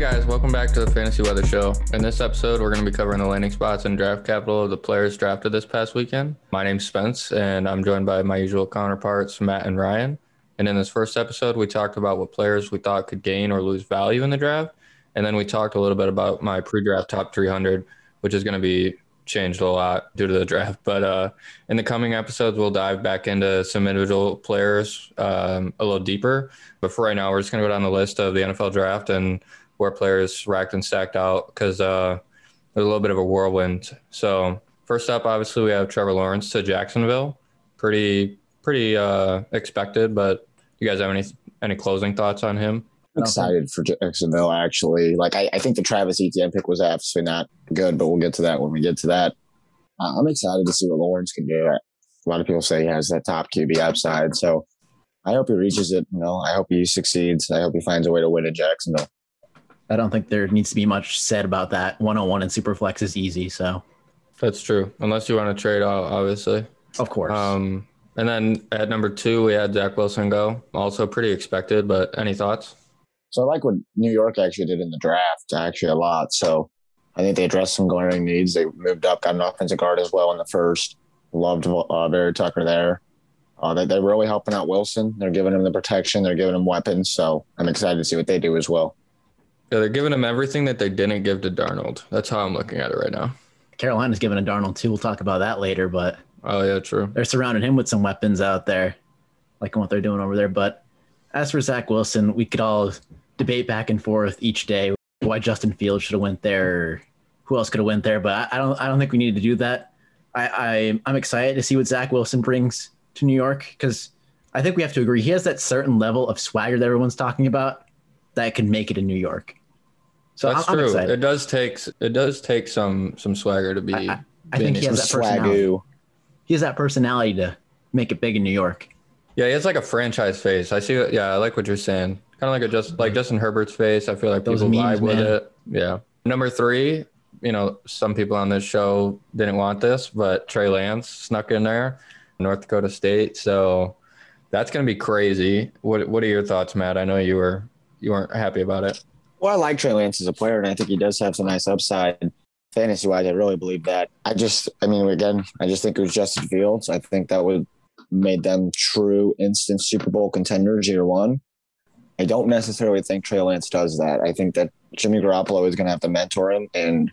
guys, welcome back to the Fantasy Weather Show. In this episode, we're going to be covering the landing spots and draft capital of the players drafted this past weekend. My name's Spence, and I'm joined by my usual counterparts, Matt and Ryan. And in this first episode, we talked about what players we thought could gain or lose value in the draft. And then we talked a little bit about my pre draft top 300, which is going to be changed a lot due to the draft. But uh, in the coming episodes, we'll dive back into some individual players um, a little deeper. But for right now, we're just going to go down the list of the NFL draft and where players racked and stacked out because uh, there's a little bit of a whirlwind. So first up, obviously, we have Trevor Lawrence to Jacksonville. Pretty pretty uh, expected, but you guys have any any closing thoughts on him? excited for Jacksonville. Actually, like I, I think the Travis Etienne pick was absolutely not good, but we'll get to that when we get to that. Uh, I'm excited to see what Lawrence can do. A lot of people say he has that top QB upside, so I hope he reaches it. You know, I hope he succeeds. I hope he finds a way to win in Jacksonville. I don't think there needs to be much said about that. 101 and Superflex is easy, so that's true. Unless you want to trade out, obviously. Of course. Um, and then at number two, we had Zach Wilson go. Also pretty expected, but any thoughts? So I like what New York actually did in the draft, actually a lot. So I think they addressed some glaring needs. They moved up, got an offensive guard as well in the first. Loved uh, Vera-Tucker there. Uh, they, they're really helping out Wilson. They're giving him the protection. They're giving him weapons. So I'm excited to see what they do as well. Yeah, they're giving him everything that they didn't give to Darnold. That's how I'm looking at it right now. Carolina's giving a Darnold too. We'll talk about that later, but oh yeah, true. They're surrounding him with some weapons out there, like what they're doing over there. But as for Zach Wilson, we could all debate back and forth each day why Justin Fields should have went there, who else could have went there. But I, I, don't I don't think we need to do that. I, I I'm excited to see what Zach Wilson brings to New York because I think we have to agree he has that certain level of swagger that everyone's talking about that can make it in New York. So that's I'm, true. I'm it does take it does take some some swagger to be. I, I think he has that personality. He has that personality to make it big in New York. Yeah, he has like a franchise face. I see. Yeah, I like what you're saying. Kind of like a just like Justin Herbert's face. I feel like Those people memes, vibe with man. it. Yeah. Number three, you know, some people on this show didn't want this, but Trey Lance snuck in there, North Dakota State. So that's going to be crazy. What What are your thoughts, Matt? I know you were you weren't happy about it. Well, I like Trey Lance as a player, and I think he does have some nice upside. Fantasy wise, I really believe that. I just, I mean, again, I just think it was Justin Fields. I think that would made them true instant Super Bowl contenders year one. I don't necessarily think Trey Lance does that. I think that Jimmy Garoppolo is going to have to mentor him, and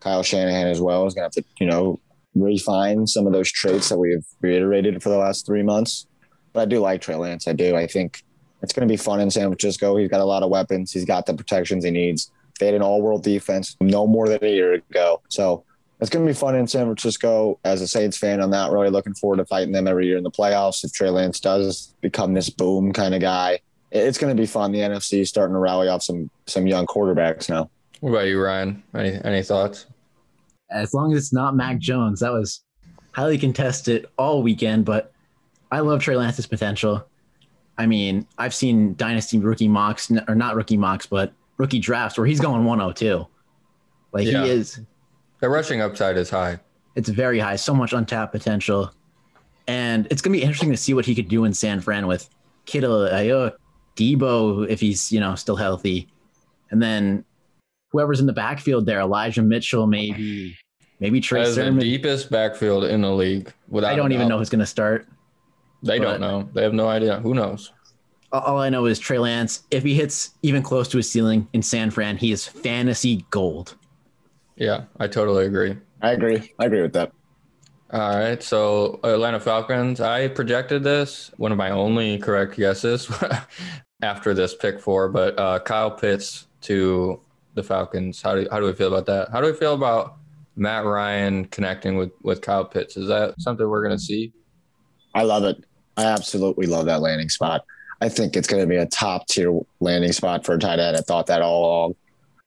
Kyle Shanahan as well is going to have to, you know, refine some of those traits that we've reiterated for the last three months. But I do like Trey Lance. I do. I think it's going to be fun in San Francisco. He's got a lot of weapons. He's got the protections he needs. They had an all-world defense no more than a year ago. So it's going to be fun in San Francisco. As a Saints fan, I'm not really looking forward to fighting them every year in the playoffs. If Trey Lance does become this boom kind of guy, it's going to be fun. The NFC is starting to rally off some some young quarterbacks now. What about you, Ryan? Any any thoughts? As long as it's not Mac Jones, that was highly contested all weekend. But I love Trey Lance's potential. I mean, I've seen dynasty rookie mocks, or not rookie mocks, but rookie drafts where he's going 102. Like yeah. he is. The rushing upside is high. It's very high. So much untapped potential. And it's going to be interesting to see what he could do in San Fran with Kittle, Aiyuk, Deebo if he's you know still healthy, and then whoever's in the backfield there, Elijah Mitchell, maybe maybe Trey Sermon. the deepest backfield in the league. Without I don't even know who's going to start. They don't know. They have no idea. Who knows? All I know is Trey Lance. If he hits even close to his ceiling in San Fran, he is fantasy gold. Yeah, I totally agree. I agree. I agree with that. All right. So Atlanta Falcons, I projected this, one of my only correct guesses after this pick four, but uh, Kyle Pitts to the Falcons. How do how do we feel about that? How do we feel about Matt Ryan connecting with with Kyle Pitts? Is that something we're gonna see? I love it. I absolutely love that landing spot. I think it's going to be a top tier landing spot for a tight end. I thought that all along.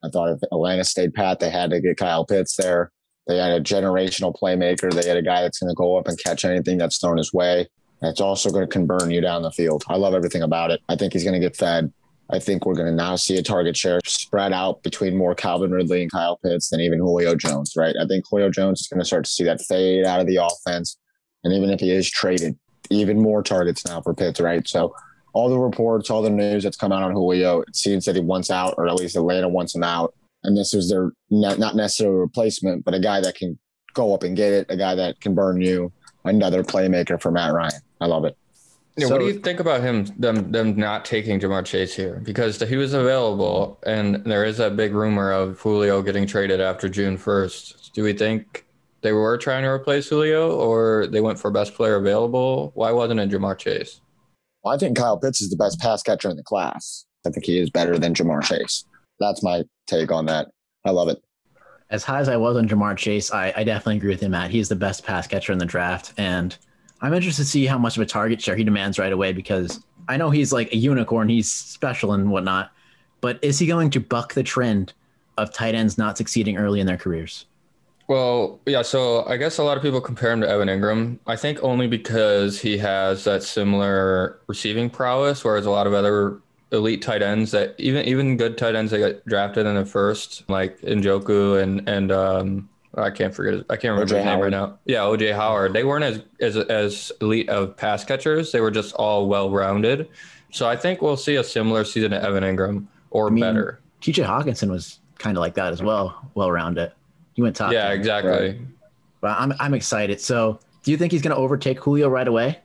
I thought if Atlanta stayed pat, they had to get Kyle Pitts there. They had a generational playmaker. They had a guy that's going to go up and catch anything that's thrown his way. It's also going to convert you down the field. I love everything about it. I think he's going to get fed. I think we're going to now see a target share spread out between more Calvin Ridley and Kyle Pitts than even Julio Jones, right? I think Julio Jones is going to start to see that fade out of the offense. And even if he is traded, even more targets now for Pitts, right? So all the reports, all the news that's come out on Julio, it seems that he wants out, or at least Atlanta wants him out. And this is their not, not necessarily a replacement, but a guy that can go up and get it, a guy that can burn you, another playmaker for Matt Ryan. I love it. Yeah, So- what do you think about him them them not taking Ja'Marr Chase here? Because he was available and there is that big rumor of Julio getting traded after June first. Do we think they were trying to replace Julio or they went for best player available? Why wasn't it Ja'Marr Chase? Well, I think Kyle Pitts is the best pass catcher in the class. I think he is better than Ja'Marr Chase. That's my take on that. I love it. as high as I was on Ja'Marr Chase, I, I definitely agree with him, Matt. He's the best pass catcher in the draft. And I'm interested to see how much of a target share he demands right away because I know he's like a unicorn, he's special and whatnot. But is he going to buck the trend of tight ends not succeeding early in their careers? Well, yeah, so I guess a lot of people compare him to Evan Engram. I think only because he has that similar receiving prowess, whereas a lot of other elite tight ends that even even good tight ends that got drafted in the first, like Njoku and and um I can't forget I can't remember his name right now. Yeah, OJ Howard. They weren't as as as elite of pass catchers. They were just all well rounded. So I think we'll see a similar season to Evan Engram or I mean, better. TJ Hockenson was kind of like that as well, well rounded. He went top. Yeah, 10. exactly. Right. But I'm, I'm excited. So do you think he's going to overtake Julio right away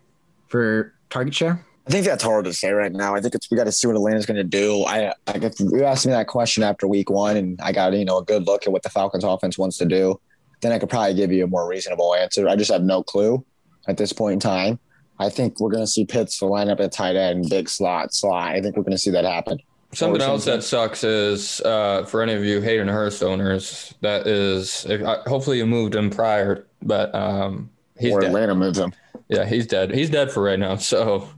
for target share? I think that's hard to say right now. I think it's we got to see what Atlanta's going to do. I, I if you asked me that question after week one, and I got you know a good look at what the Falcons offense wants to do, then I could probably give you a more reasonable answer. I just have no clue at this point in time. I think we're going to see Pitts line up at tight end, big slot, slot. I think we're going to see that happen. Something Or else that sucks is uh, for any of you Hayden Hurst owners, that is, if, uh, hopefully you moved him prior, but um, he's or dead. Atlanta moves him. Yeah, he's dead. He's dead for right now. So,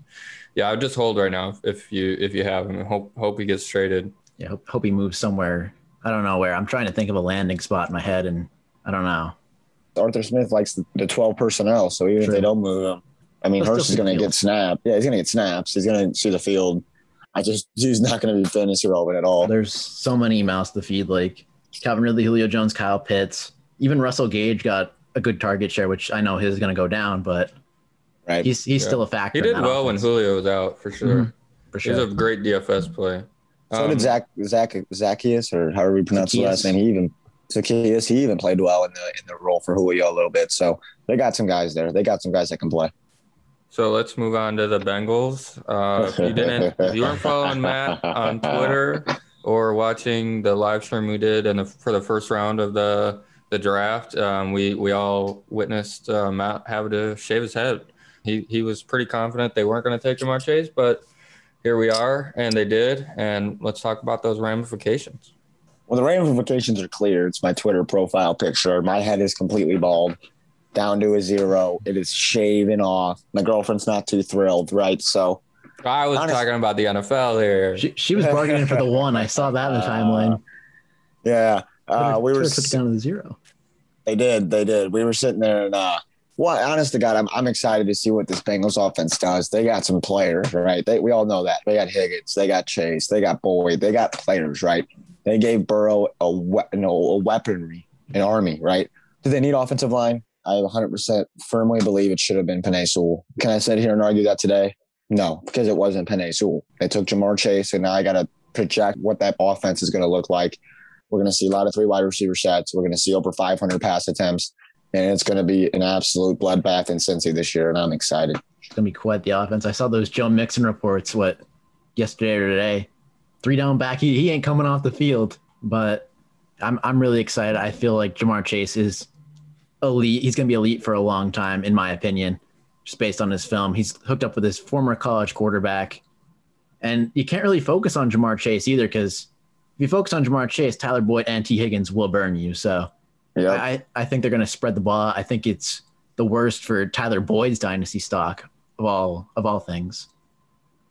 yeah, I would just hold right now if you if you have him. Hope hope he gets traded. Yeah, hope, hope he moves somewhere. I don't know where. I'm trying to think of a landing spot in my head, and I don't know. Arthur Smith likes the, the 12 personnel, so even True. if they don't move him, I mean, He'll Hurst is going to get snapped. Yeah, he's going to get snaps. He's going to see the field. I just, he's not going to be fantasy relevant at all. There's so many mouths to feed, like Calvin Ridley, Julio Jones, Kyle Pitts, even Russell Gage got a good target share, which I know his is going to go down, but Right. he's he's Yeah. still a factor. He did that well when. Julio was out for sure. Mhm, for He's a great DFS play. so Um, did Zach, Zach, Zaccheaus, or however you pronounce the last name. He even, Zaccheaus, he even played well in the in the role for Julio a little bit. So they got some guys there. They got some guys that can play. So let's move on to the Bengals. Uh, if you didn't, if you weren't following Matt on Twitter or watching the live stream we did and for the first round of the the draft, um, we we all witnessed uh, Matt having to shave his head. He he was pretty confident they weren't going to take Ja'Marr Chase, but here we are, and they did. And let's talk about those ramifications. Well, the ramifications are clear. It's my Twitter profile picture. My head is completely bald, down to a zero. It is shaven off. My girlfriend's not too thrilled, right? So I was Honest- talking about the NFL here. She, she was bargaining for the one. I saw that in the timeline. yeah, uh, Twitter- we were. Twitter took it down to the zero. They did. They did. We were sitting there and uh well, honest to God, I'm I'm excited to see what this Bengals offense does. They got some players, right? They we all know that. They got Higgins, they got Chase, they got Boyd, they got players, right? They gave Burrow a we- you know, a weaponry, an army, right? Do they need offensive line? I 100% firmly believe it should have been Penei Sewell. Can I sit here and argue that today? No, because it wasn't Penei Sewell. They took Ja'Marr Chase, and now I got to project what that offense is going to look like. We're going to see a lot of three wide receiver sets. We're going to see over 500 pass attempts, and it's going to be an absolute bloodbath in Cincy this year, and I'm excited. It's gonna be quite the offense. I saw those Joe Mixon reports. What yesterday or today? Three down back. He, he ain't coming off the field, but I'm I'm really excited. I feel like Ja'Marr Chase is elite. He's gonna be elite for a long time, in my opinion, just based on his film. He's hooked up with his former college quarterback, and you can't really focus on Ja'Marr Chase either because if you focus on Ja'Marr Chase, Tyler Boyd and Tee Higgins will burn you. So. Yeah, I, I think they're going to spread the ball. I think it's the worst for Tyler Boyd's dynasty stock of all of all things.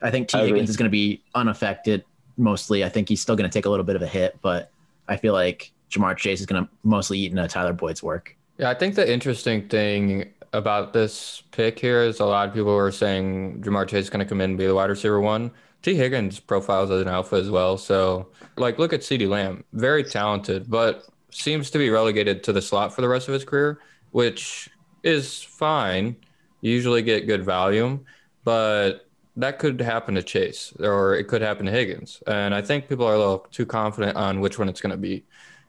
I think T I agree. Higgins is going to be unaffected mostly. I think he's still going to take a little bit of a hit, but I feel like Ja'Marr Chase is going to mostly eat into Tyler Boyd's work. Yeah, I think the interesting thing about this pick here is a lot of people were saying Ja'Marr Chase is going to come in and be the wide receiver one. Tee Higgins profiles as an alpha as well. So, like, look at CeeDee Lamb, very talented, but seems to be relegated to the slot for the rest of his career, which is fine. You usually get good volume, but that could happen to Chase or it could happen to Higgins. And I think people are a little too confident on which one it's going to be.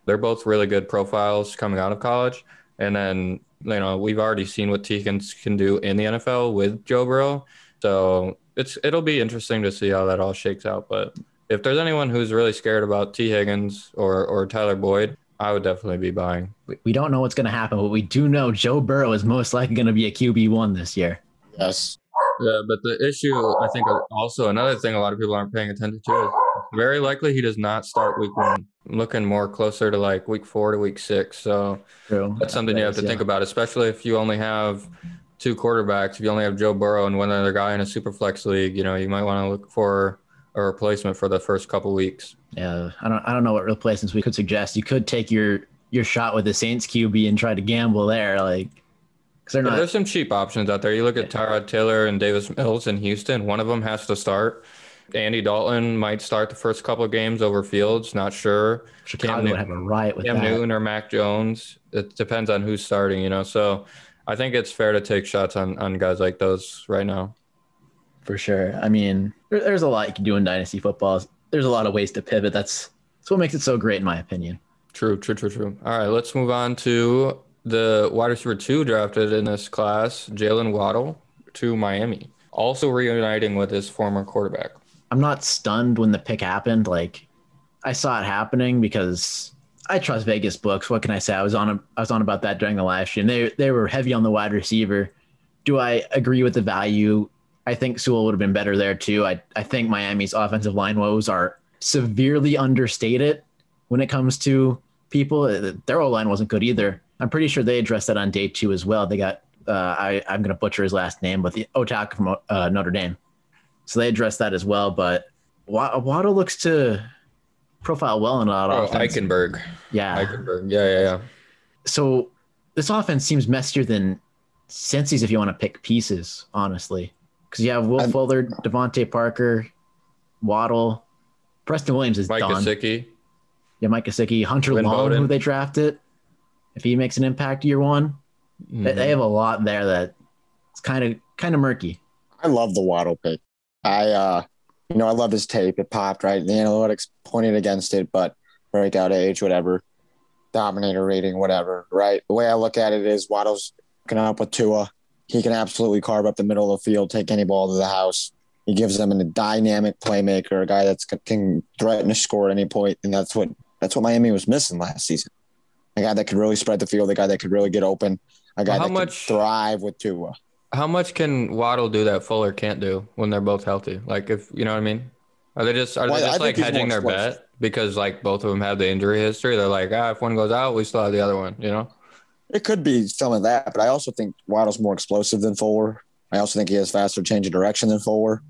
They're both really good profiles coming out of college. And then, you know, we've already seen what Tee Higgins can do in the NFL with Joe Burrow. So it's it'll be interesting to see how that all shakes out. But if there's anyone who's really scared about Tee Higgins or or Tyler Boyd, I would definitely be buying. We don't know what's going to happen, but we do know Joe Burrow is most likely going to be a QB one this year. Yes. Yeah, but the issue, I think, also another thing a lot of people aren't paying attention to is very likely he does not start week one. I'm looking more closer to like week four to week six. So True. that's something you have to think about, especially if you only have two quarterbacks. If you only have Joe Burrow and one other guy in a super flex league, you know, you might want to look for a replacement for the first couple weeks. Yeah, I don't I don't know what replacements we could suggest. You could take your your shot with the Saints QB and try to gamble there, like Yeah, not. there's some cheap options out there. You look at Tyrod Taylor and Davis Mills in Houston. One of them has to start. Andy Dalton might start the first couple of games over Fields. Not sure. Chicago Cam would Newton- have a riot with Cam that. Newton or Mac Jones. It depends on who's starting, you know. So I think it's fair to take shots on on guys like those right now. for sure. I mean, there, there's a lot you can do in dynasty football. There's a lot of ways to pivot. That's that's what makes it so great, in my opinion. True, true, true, true. All right, let's move on to the wide receiver two drafted in this class, Jaylen Waddle to Miami. Also reuniting with his former quarterback. I'm not stunned when the pick happened. Like, I saw it happening because I trust Vegas books. What can I say? I was on a, I was on about that during the live stream. They they were heavy on the wide receiver. Do I agree with the value? I think Sewell would have been better there too. I I think Miami's offensive line woes are severely understated when it comes to people. Uh, Their O line wasn't good either. I'm pretty sure they addressed that on day two as well. They got uh, I I'm gonna butcher his last name, but the Otaka from uh, Notre Dame. So they addressed that as well. But Wa- Waddle looks to profile well in a lot of Oh, offense. Eichenberg. Yeah. Eichenberg. Yeah, yeah, yeah. So this offense seems messier than Cincy's if you want to pick pieces, honestly. Because you have Will I'm- Fuller, DeVante Parker, Waddle, Preston Williams is Mike done. Gesicki. Yeah, Mike Gesicki, Hunter Lynn Long, Bowden. who they drafted. If he makes an impact year one, they, Mhm. they have a lot there that it's kind of kind of murky. I love the Waddle pick. I, uh, you know, I love his tape. It popped right. The analytics pointed against it, but breakout age, whatever, dominator rating, whatever. Right. The way I look at it is Waddle's going up with Tua. He can absolutely carve up the middle of the field, take any ball to the house. He gives them a dynamic playmaker, a guy that can threaten to score at any point, and that's what that's what Miami was missing last season. A guy that could really spread the field, a guy that could really get open, a guy Well, that much- could thrive with Tua. How much can Waddle do that Fuller can't do when they're both healthy? Like if you know what I mean? Are they just are Well, they just think like hedging their bet because like both of them have the injury history? They're like, ah, if one goes out, we still have the other one. You know? It could be some of that, but I also think Waddle's more explosive than Fuller. I also think he has faster change of direction than Fuller.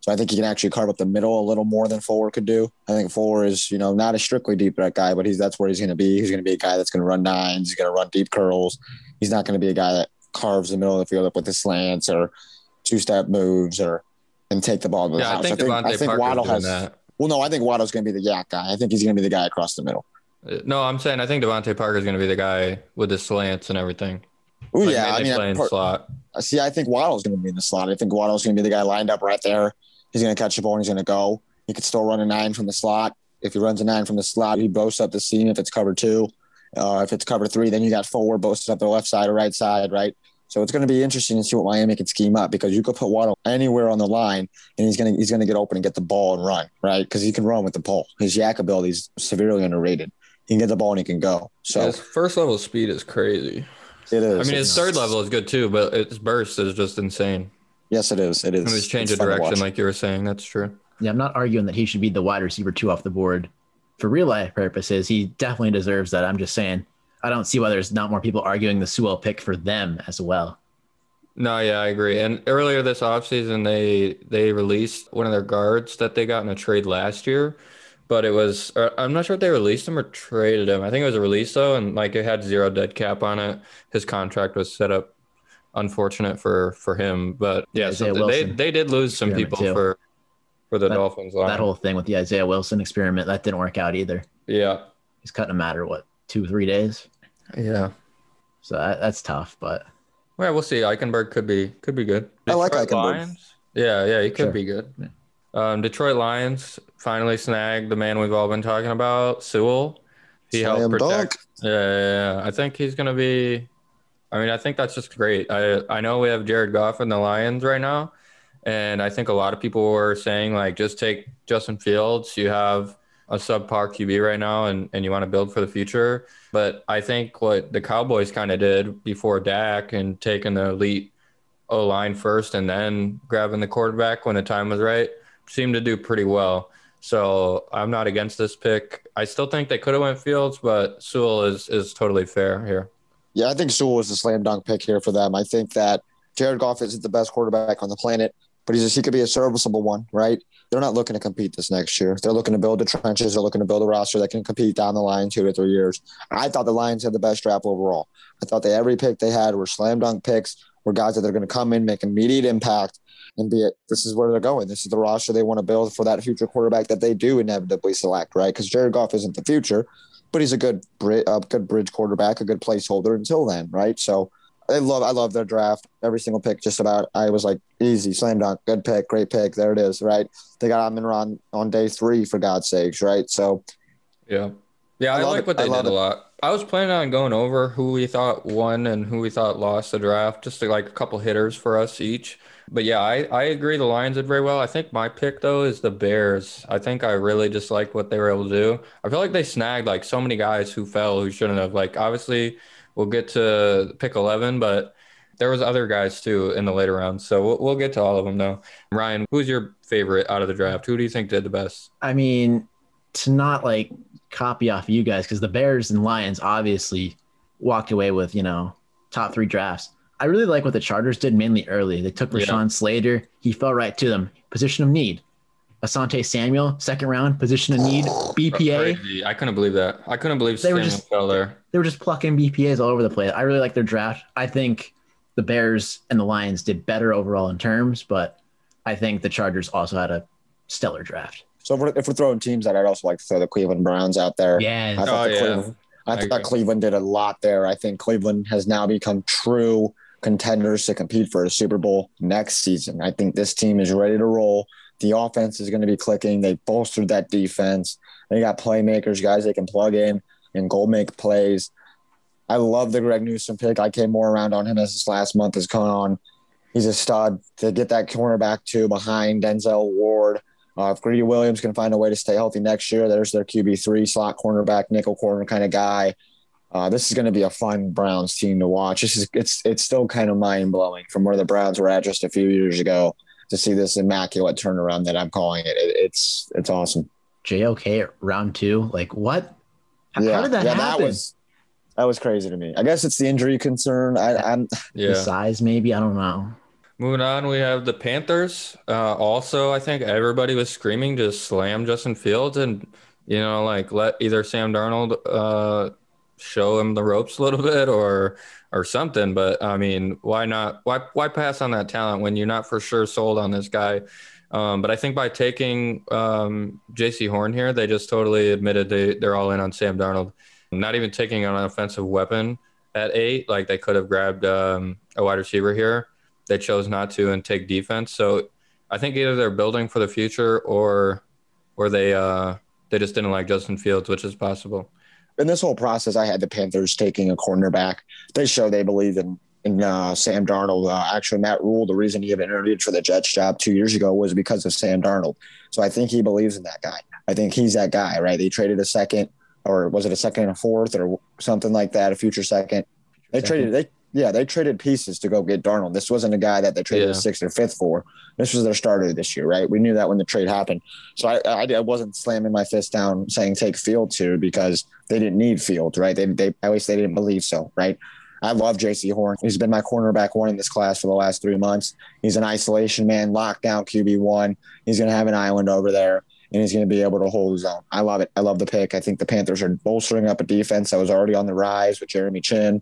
So I think he can actually carve up the middle a little more than Fuller could do. I think Fuller is, you know, not a strictly deep threat guy, but he's that's where he's going to be. He's going to be a guy that's going to run nines. He's going to run deep curls. He's not going to be a guy that carves the middle of the field up with the slants or two step moves or and take the ball to the Yeah, I house. think DeVante Parker's Waddle has. that. Well, no, I think Waddle's going to be the YAC guy. I think he's going to be the guy across the middle. Uh, No, I'm saying I think DeVante Parker's going to be the guy with the slants and everything. Oh Like, yeah, I mean, playing Par- slot. See, I think Waddle's going to be in the slot. I think Waddle's going to be the guy lined up right there. He's going to catch the ball and he's going to go. He could still run a nine from the slot. If he runs a nine from the slot, he boasts up the seam if it's cover two. Uh, if it's cover three, then you got four boasted up the left side or right side, right? So it's going to be interesting to see what Miami can scheme up because you could put Waddle anywhere on the line and he's going to he's going to get open and get the ball and run, right? Because he can run with the ball. His YAC ability is severely underrated. He can get the ball and he can go. So His first level speed is crazy. it is. I mean, his It's- third level is good too, but its burst is just insane. Yes, it is. It is. And his change It's of direction, like you were saying, that's true. Yeah, I'm not arguing that he should be the wide receiver two off the board. For real life purposes, he definitely deserves that. I'm just saying, I don't see why there's not more people arguing the Sewell pick for them as well. No, yeah, I agree. And earlier this offseason, they they released one of their guards that they got in a trade last year, but it was uh, I'm not sure if they released him or traded him. I think it was a release though, and like it had zero dead cap on it. His contract was set up unfortunate for for him, but yeah, so they they did lose some people too. for for the That- Dolphins line. That whole thing with the Isaiah Wilson experiment that didn't work out either. yeah, He's cutting a matter what two three days, yeah. so that, that's tough. But Well, we'll see. Eichenberg could be could be good. I like Eichenberg. Lions. Yeah, yeah, he could Sure. be good. Um, Detroit Lions finally snagged the man we've all been talking about, Sewell. He helped protect. dunk. Yeah, yeah, yeah. I think he's gonna be. I mean, I think that's just great. I I know we have Jared Goff in the Lions right now, and I think a lot of people were saying like just take Justin Fields. You have a subpar QB right now, and and you want to build for the future. But I think what the Cowboys kind of did before Dak and taking the elite O line first and then grabbing the quarterback when the time was right seemed to do pretty well. So I'm not against this pick. I still think they could have went Fields, but Sewell is is totally fair here. Yeah, I think Sewell was the slam dunk pick here for them. I think that Jared Goff isn't the best quarterback on the planet, but he's he could be a serviceable one, right? They're not looking to compete this next year. They're looking to build the trenches. They're looking to build a roster that can compete down the line two to three years. I thought the Lions had the best draft overall. I thought that every pick they had were slam dunk picks, were guys that they're going to come in, make immediate impact, and be it. This is where they're going. This is the roster they want to build for that future quarterback that they do inevitably select, right? Because Jared Goff isn't the future, but he's a good a good bridge quarterback, a good placeholder until then, right? So I love I love their draft. Every single pick, just about. I was like easy, slam dunk, good pick, great pick. There it is, right? They got Amon Ron on day three for God's sakes, right? So Yeah. Yeah, I I, like it. what they love did a it. lot. I was planning on going over who we thought won and who we thought lost the draft, just to like a couple hitters for us each. But yeah, I, I agree the Lions did very well. I think my pick though is the Bears. I think I really just liked what they were able to do. I feel like they snagged like so many guys who fell who shouldn't have. Like obviously we'll get to pick 11, but there was other guys too in the later rounds. So we'll, we'll get to all of them though. Ryan, who's your favorite out of the draft? Who do you think did the best? I mean, to not like copy off you guys because the Bears and Lions obviously walked away with you know top three drafts. I really like what the Chargers did mainly early. They took Yeah. Slater. He fell right to them. Position of need. Asante Samuel, second round, position of need. BPA. I couldn't believe that. I couldn't believe They were just- fell there. They were just plucking BPAs all over the place. I really like their draft. I think the Bears and the Lions did better overall in terms, but I think the Chargers also had a stellar draft. so if we're, if we're throwing teams out, I'd also like to throw the Cleveland Browns out there. I Yeah. thought Oh, the yeah. Cleveland, I, I thought agree. Cleveland did a lot there. I think Cleveland has now become true contenders to compete for a Super Bowl next season. I think this team is ready to roll. The offense is going to be clicking. They bolstered that defense. They got playmakers, guys they can plug in and goal make plays. I love the Greg Newsome pick. I came more around on him as this last month has gone on. He's a stud to get that cornerback too behind Denzel Ward. Uh, if Greedy Williams can find a way to stay healthy next year, there's their QB three slot cornerback, nickel corner kind of guy. Uh, this is going to be a fun Browns team to watch. This is it's it's still kind of mind blowing from where the Browns were at just a few years ago to see this immaculate turnaround that I'm calling it. it it's it's awesome. JOK round two. Like what? How, yeah, how did that yeah, happen? that was that was crazy to me. I guess it's the injury concern. I, I'm The Yeah. size, maybe. I don't know. Moving on, we have the Panthers. Uh, also, I think everybody was screaming to slam Justin Fields and, you know, like let either Sam Darnold uh, show him the ropes a little bit or or something. But I mean, why not? Why why pass on that talent when you're not for sure sold on this guy? Um, but I think by taking um, Jaycee Horn here, they just totally admitted they they're all in on Sam Darnold. Not even taking an offensive weapon at eight, like they could have grabbed um, a wide receiver here they chose not to and take defense. So I think either they're building for the future or or they uh they just didn't like Justin Fields, which is possible. In this whole process, I had the Panthers taking a cornerback. They show they believe in in uh, Sam Darnold. Uh, actually, Matt Rhule, the reason he even interviewed for the Jets job two years ago was because of Sam Darnold. So I think he believes in that guy. I think he's that guy, right? They traded a second, or was it a second and a fourth, or something like that, a future second. They Second. traded they yeah they traded pieces to go get Darnold. This wasn't a guy that they traded Yeah. a sixth or fifth for. This was their starter this year, right? We knew that when the trade happened. So I, I, I wasn't slamming my fist down saying take Fields here because they didn't need Fields, right? They, they at least they didn't believe so, right? I love Jaycee Horn. He's been my cornerback one in this class for the last three months. He's an isolation man, lockdown QB one. He's going to have an island over there, and he's going to be able to hold his own. I love it. I love the pick. I think the Panthers are bolstering up a defense that was already on the rise with Jeremy Chinn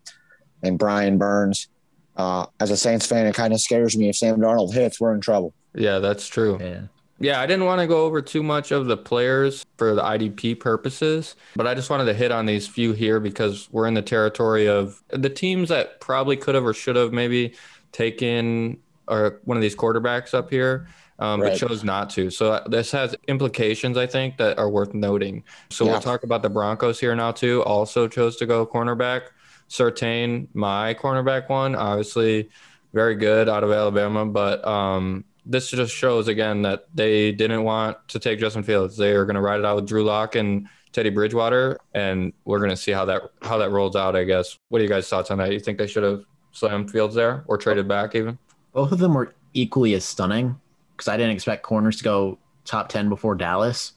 and Brian Burns. Uh, as a Saints fan, it kind of scares me if Sam Darnold hits, we're in trouble. Yeah, that's true. Yeah. Yeah, I didn't want to go over too much of the players for the IDP purposes, but I just wanted to hit on these few here because we're in the territory of the teams that probably could have or should have maybe taken or one of these quarterbacks up here, um, Right. but chose not to. So uh, this has implications, I think, that are worth noting. So Yeah. we'll talk about the Broncos here now too. Also chose to go cornerback. Surtain, my cornerback one, obviously very good out of Alabama, but um, this just shows again that they didn't want to take Justin Fields. They are going to ride it out with Drew Lock and Teddy Bridgewater, and we're going to see how that how that rolls out. I guess. What are you guys' thoughts on that? You think they should have slammed Fields there or traded back even? Both of them were equally as stunning because I didn't expect corners to go top 10 before Dallas.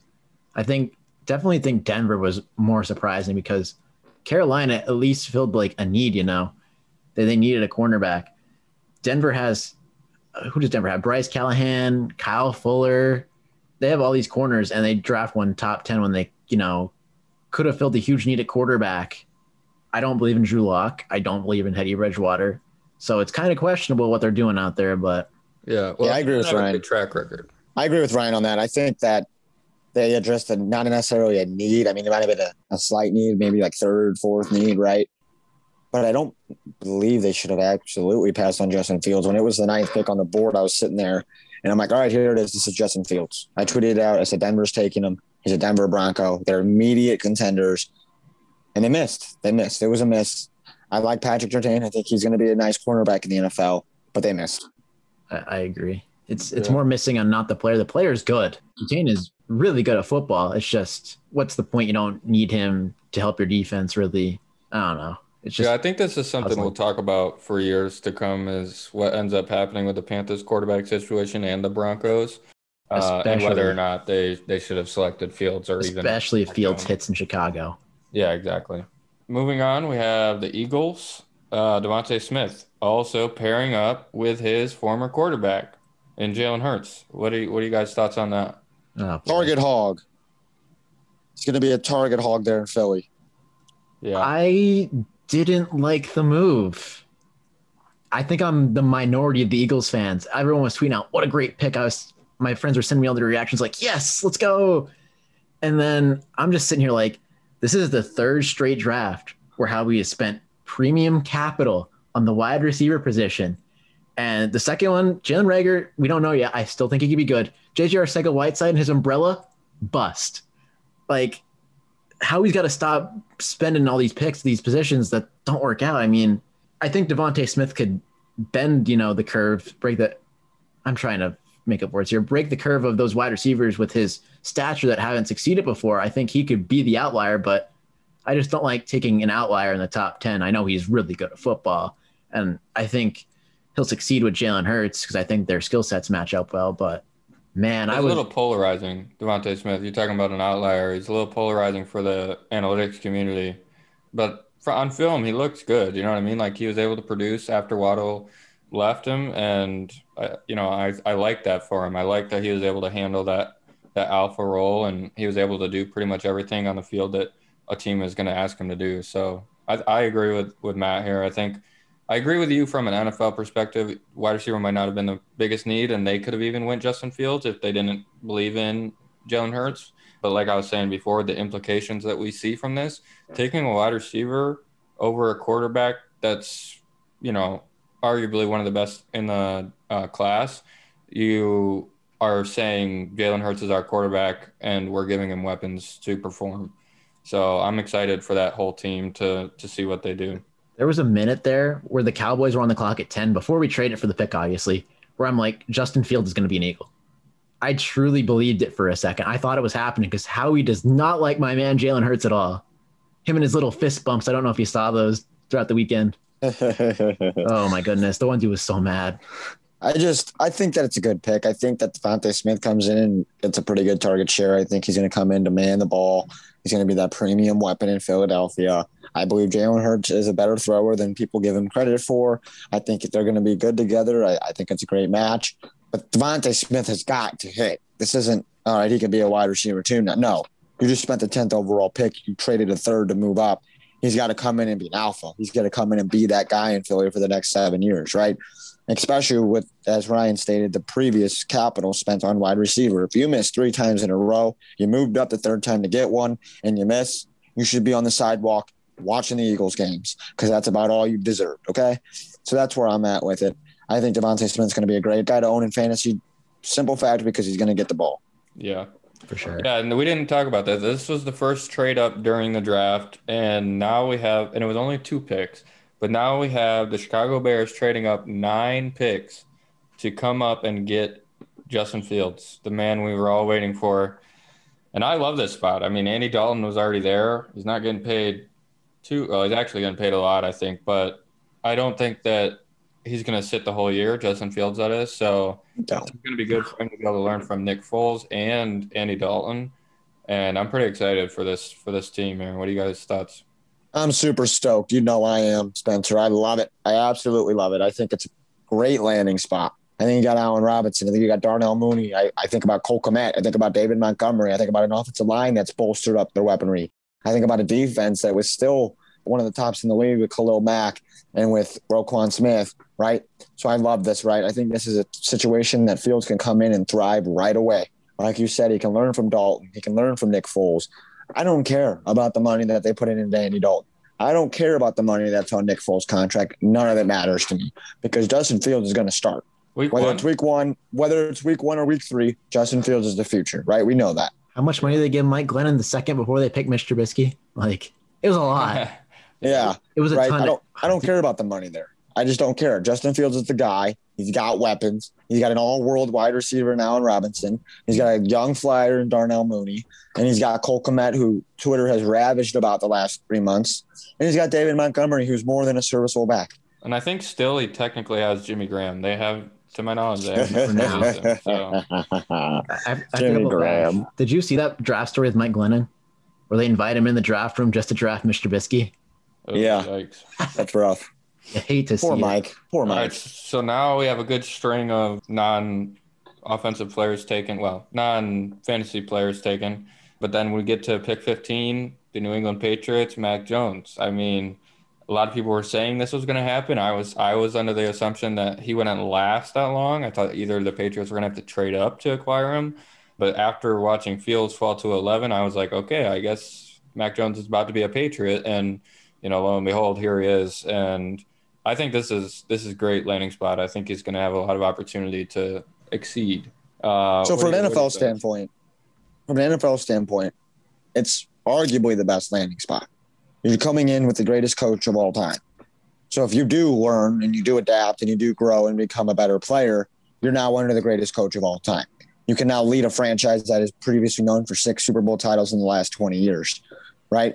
I think definitely think Denver was more surprising because Carolina at least filled like a need, you know, that they needed a cornerback. Denver has who does Denver have? Bryce Callahan, Kyle Fuller. They have all these corners and they draft one top 10 when they, you know, could have filled a huge need at quarterback. I don't believe in Drew Lock. I don't believe in Teddy Bridgewater. So it's kind of questionable what they're doing out there, but Yeah, Yeah, I agree with Ryan. track record. I agree with Ryan on that. I think that they addressed a, not necessarily a need. I mean, it might have been a, a slight need, maybe like third, fourth need, right? But I don't believe they should have absolutely passed on Justin Fields. When it was the ninth pick on the board, I was sitting there and I'm like, all right, here it is. This is Justin Fields. I tweeted it out. I said, Denver's taking him. He's a Denver Bronco. They're immediate contenders. And they missed. They missed. It was a miss. I like Patrick Jordan. I think he's going to be a nice cornerback in the NFL, but they missed. I, I agree. It's it's Yeah. more missing on not the player. The player is good. Kane is really good at football. It's just what's the point? You don't need him to help your defense. Really, I don't know. It's just yeah, I think this is something we'll talk about for years to come. Is what ends up happening with the Panthers quarterback situation and the Broncos, uh, and whether or not they they should have selected Fields or even especially if Fields hits in Chicago. Yeah, exactly. Moving on, we have the Eagles. Uh, DeVonta Smith also pairing up with his former quarterback in Jalen Hurts. What do you, what are you guys' thoughts on that? Oh. Target hog. It's going to be a target hog there in Philly. Yeah, I didn't like the move. I think I'm the minority of the Eagles fans. Everyone was tweeting out, "What a great pick!" I was, my friends were sending me all the reactions, like, "Yes, let's go!" And then I'm just sitting here like, this is the third straight draft where Howie has spent premium capital on the wide receiver position. And the second one, Jalen Reagor, we don't know yet. I still think he could be good. JJ Arcega Whiteside and his umbrella, bust. Like, how he's got to stop spending all these picks, these positions that don't work out. I mean, I think DeVonta Smith could bend, you know, the curve, break the. I'm trying to make up words here. Break the curve of those wide receivers with his stature that haven't succeeded before. I think he could be the outlier, but I just don't like taking an outlier in the top ten. I know he's really good at football, and I think he'll succeed with Jalen Hurts because I think their skill sets match up well. But man, It's I a was a little polarizing, DeVonta Smith. You're talking about an outlier. He's a little polarizing for the analytics community, but for, on film, he looks good. You know what I mean? Like he was able to produce after Waddle left him, and I, you know, I I like that for him. I like that he was able to handle that that alpha role, and he was able to do pretty much everything on the field that a team is going to ask him to do. So I, I agree with with Matt here. I think. I agree with you from an NFL perspective. Wide receiver might not have been the biggest need, and they could have even went Justin Fields if they didn't believe in Jalen Hurts. But like I was saying before, the implications that we see from this, taking a wide receiver over a quarterback that's, you know, arguably one of the best in the uh, class, you are saying Jalen Hurts is our quarterback, and we're giving him weapons to perform. So I'm excited for that whole team to to see what they do. There was a minute there where the Cowboys were on the clock at 10 before we traded for the pick, obviously, where I'm like, Justin Fields is going to be an Eagle. I truly believed it for a second. I thought it was happening because Howie does not like my man Jalen Hurts at all. Him and his little fist bumps. I don't know if you saw those throughout the weekend. Oh my goodness. The one dude was so mad. I just I think that it's a good pick. I think that DeVonta Smith comes in and it's a pretty good target share. I think he's going to come in to man the ball. He's going to be that premium weapon in Philadelphia. I believe Jalen Hurts is a better thrower than people give him credit for. I think they're going to be good together, I, I think it's a great match. But DeVonta Smith has got to hit. This isn't all right. He can be a wide receiver too. No, no. You just spent the tenth overall pick. You traded a third to move up. He's got to come in and be an alpha. He's got to come in and be that guy in Philly for the next seven years, right? especially with, as Ryan stated, the previous capital spent on wide receiver. If you miss three times in a row, you moved up the third time to get one, and you miss, you should be on the sidewalk watching the Eagles games because that's about all you deserve. Okay. So that's where I'm at with it. I think DeVonta Smith's going to be a great guy to own in fantasy. Simple fact because he's going to get the ball. Yeah. for sure. Yeah, and we didn't talk about that. This was the first trade up during the draft, and now we have, and it was only two picks, but now we have the Chicago Bears trading up nine picks to come up and get Justin Fields, the man we were all waiting for. And I love this spot. I mean, Andy Dalton was already there. He's not getting paid too. Well, he's actually getting paid a lot, I think, but I don't think that he's going to sit the whole year. Justin Fields, that is. So No. it's going to be good for him to be able to learn from Nick Foles and Andy Dalton. And I'm pretty excited for this for this team, man. What do you guys' thoughts? I'm super stoked. You know I am, Spencer. I love it. I absolutely love it. I think it's a great landing spot. I think you got Allen Robinson. I think you got Darnell Mooney. I, I think about Cole Kmet. I think about David Montgomery. I think about an offensive line that's bolstered up their weaponry. I think about a defense that was still one of the tops in the league with Khalil Mack and with Roquan Smith, right? So I love this, right? I think this is a situation that Fields can come in and thrive right away. Like you said, he can learn from Dalton. He can learn from Nick Foles. I don't care about the money that they put in into Andy Dalton. I don't care about the money that's on Nick Foles' contract. None of it matters to me because Justin Fields is going to start. Week Whether one? it's week one, whether it's week one or week three, Justin Fields is the future, right? We know that. How much money did they give Mike Glennon the second before they picked Mitch Trubisky? Like it was a lot. Yeah, It was a right. ton. I don't. I don't care about the money there. I just don't care. Justin Fields is the guy. He's got weapons. He's got an all-world wide receiver now in Robinson. He's got a young flyer in Darnell Mooney, and he's got Cole Kmet, who Twitter has ravished about the last three months, and he's got David Montgomery, who's more than a serviceable back. And I think still he technically has Jimmy Graham. They have, to my knowledge, they have For now. Houston, so. I, I, I Jimmy forgot that. Graham. Did you see that draft story with Mike Glennon, where they invite him in the draft room just to draft Mr. Trubisky? Oh, Yeah. yikes. That's rough. I hate to Poor see it. Mike. Poor All right, Mike. so now we have a good string of non-offensive players taken, well, non-fantasy players taken, but then we get to pick 15, the New England Patriots, Mac Jones. I mean, a lot of people were saying this was going to happen. I was I was under the assumption that he wouldn't last that long. I thought either the Patriots were going to have to trade up to acquire him, but after watching Fields fall to 11, I was like, okay, I guess Mac Jones is about to be a Patriot, and you know, lo and behold, here he is, and I think this is this is great landing spot. I think he's going to have a lot of opportunity to exceed. Uh, So from an you- what do you NFL standpoint, from an NFL standpoint, it's arguably the best landing spot. You're coming in with the greatest coach of all time. So if you do learn and you do adapt and you do grow and become a better player, you're now under the greatest coach of all time. You can now lead a franchise that is previously known for six Super Bowl titles in the last 20 years, right?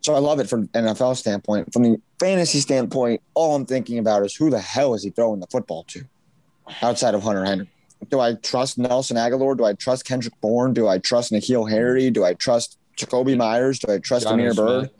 So I love it from an NFL standpoint. From the fantasy standpoint, all I'm thinking about is who the hell is he throwing the football to outside of Hunter Henry? do I trust Nelson Agholor? Do I trust Kendrick Bourne? Do I trust N'Keal Harry? Do I trust Jakobi Meyers? Do I trust Amir Byrd?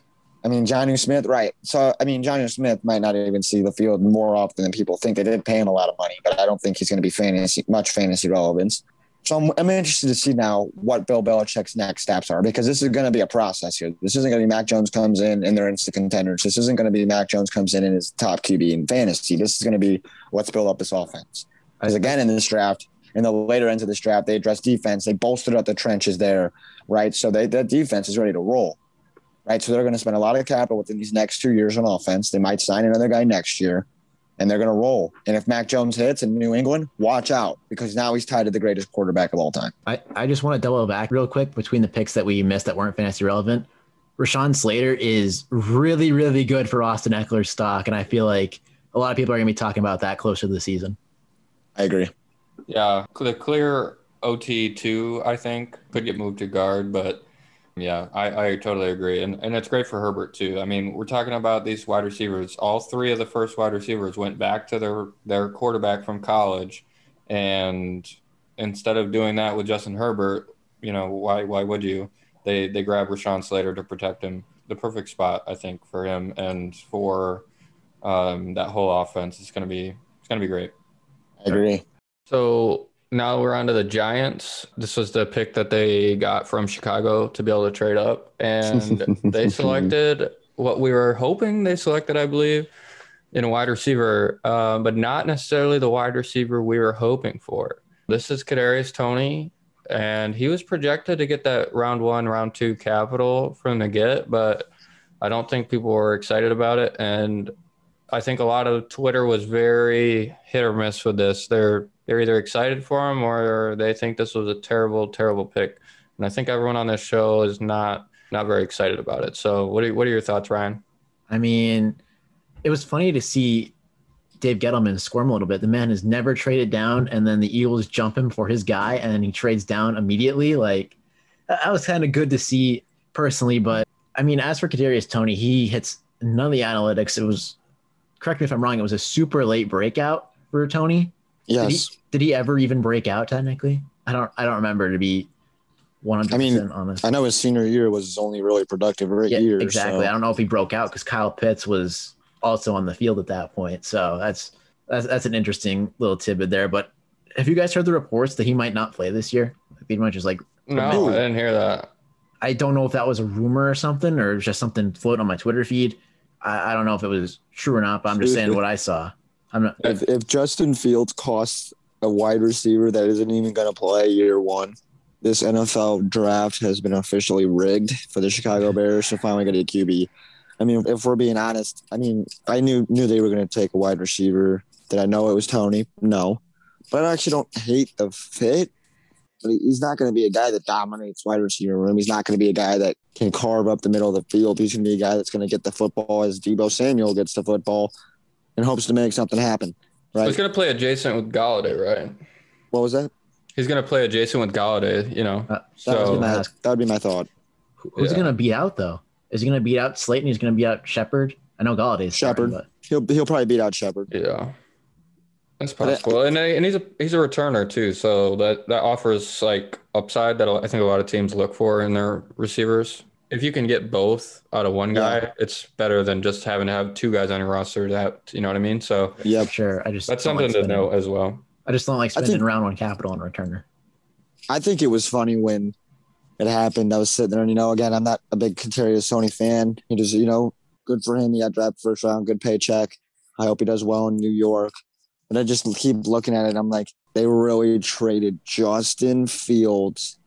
I mean, Jonnu Smith, right. So, I mean, Jonnu Smith might not even see the field more often than people think. They did pay him a lot of money, but I don't think he's going to be fantasy much fantasy relevance. So I'm, I'm interested to see now what Bill Belichick's next steps are because this is going to be a process here. This isn't going to be Mac Jones comes in and they're instant contenders. This isn't going to be Mac Jones comes in and is top QB in fantasy. This is going to be let's build up this offense. Because again, in this draft, in the later ends of this draft, they addressed defense. They bolstered up the trenches there, right? So they, that defense is ready to roll, right? So they're going to spend a lot of capital within these next two years on offense. They might sign another guy next year, and they're going to roll. And if Mac Jones hits in New England, watch out because now he's tied to the greatest quarterback of all time. I, I just want to double back real quick between the picks that we missed that weren't fantasy relevant. Rashawn Slater is really, really good for Austin Ekeler's stock. And I feel like a lot of people are going to be talking about that closer to the season. I agree. Yeah, the clear OT two, I think, could get moved to guard, but yeah, I, I totally agree. And and it's great for Herbert too. I mean, we're talking about these wide receivers. All three of the first wide receivers went back to their their quarterback from college. And instead of doing that with Justin Herbert, you know, why why would you? They they grab Rashawn Slater to protect him. The perfect spot, I think, for him and for um, that whole offense. It's gonna be it's gonna be great. I agree. So now we're on to the Giants. This was the pick that they got from Chicago to be able to trade up. And they selected what we were hoping they selected, I believe, in a wide receiver, uh, but not necessarily the wide receiver we were hoping for. This is Kadarius Toney, and he was projected to get that round one, round two capital from the get, but I don't think people were excited about it. And I think a lot of Twitter was very hit or miss with this. They're they're either excited for him or they think this was a terrible, terrible pick. And I think everyone on this show is not not very excited about it. So what are what are your thoughts, Ryan? I mean, it was funny to see Dave Gettleman squirm a little bit. The man has never traded down, and then the Eagles jump him for his guy, and then he trades down immediately. Like that was kind of good to see personally. But I mean, as for Kadarius Toney, he hits none of the analytics. It was correct me if I'm wrong. It was a super late breakout for Toney. Yes. Did he, did he ever even break out technically? I don't. I don't remember to be 100 I mean, percent honest. I know his senior year was his only really productive great Yeah, year. exactly. so- I don't know if he broke out because Kyle Pitts was also on the field at that point. So that's that's that's an interesting little tidbit there. But have you guys heard the reports that he might not play this year? Pretty much is like No, I didn't hear that. I don't know if that was a rumor or something or just something floating on my Twitter feed. I, I don't know if it was true or not, but I'm just saying what I saw. I'm not. If, if Justin Fields costs a wide receiver that isn't even going to play year one, this NFL draft has been officially rigged for the Chicago Bears to finally get a QB. I mean, if we're being honest, I mean, I knew knew they were going to take a wide receiver. Did I know it was Toney? No, but I actually don't hate the fit. But he's not going to be a guy that dominates wide receiver room. He's not going to be a guy that can carve up the middle of the field. He's going to be a guy that's going to get the football as Deebo Samuel gets the football and hopes to make something happen. Right? He's gonna play adjacent with Golladay, right? What was that? He's gonna play adjacent with Golladay, you know. Uh, That, So would, be my, that would be my thought. Who's he Yeah. going to beat out though? Is he going to beat out Slayton? He's going to beat out Shepard. I know Golladay's starting, Shepard. but He'll he'll probably beat out Shepard. Yeah, that's But possible. And and he's a he's a returner too, so that that offers like upside that I think a lot of teams look for in their receivers. If you can get both out of one guy, Yeah. it's better than just having to have two guys on your roster. That you know what I mean. So Yep. sure. I just that's don't like something to spending- note as well. I just don't like I spending think- round one capital on a returner. I think it was funny when it happened. I was sitting there, and you know, again, I'm not a big Kadarius Toney fan. He just, you know, good for him. He got drafted first round, good paycheck. I hope he does well in New York. But I just keep looking at it. I'm like, they really traded Justin Fields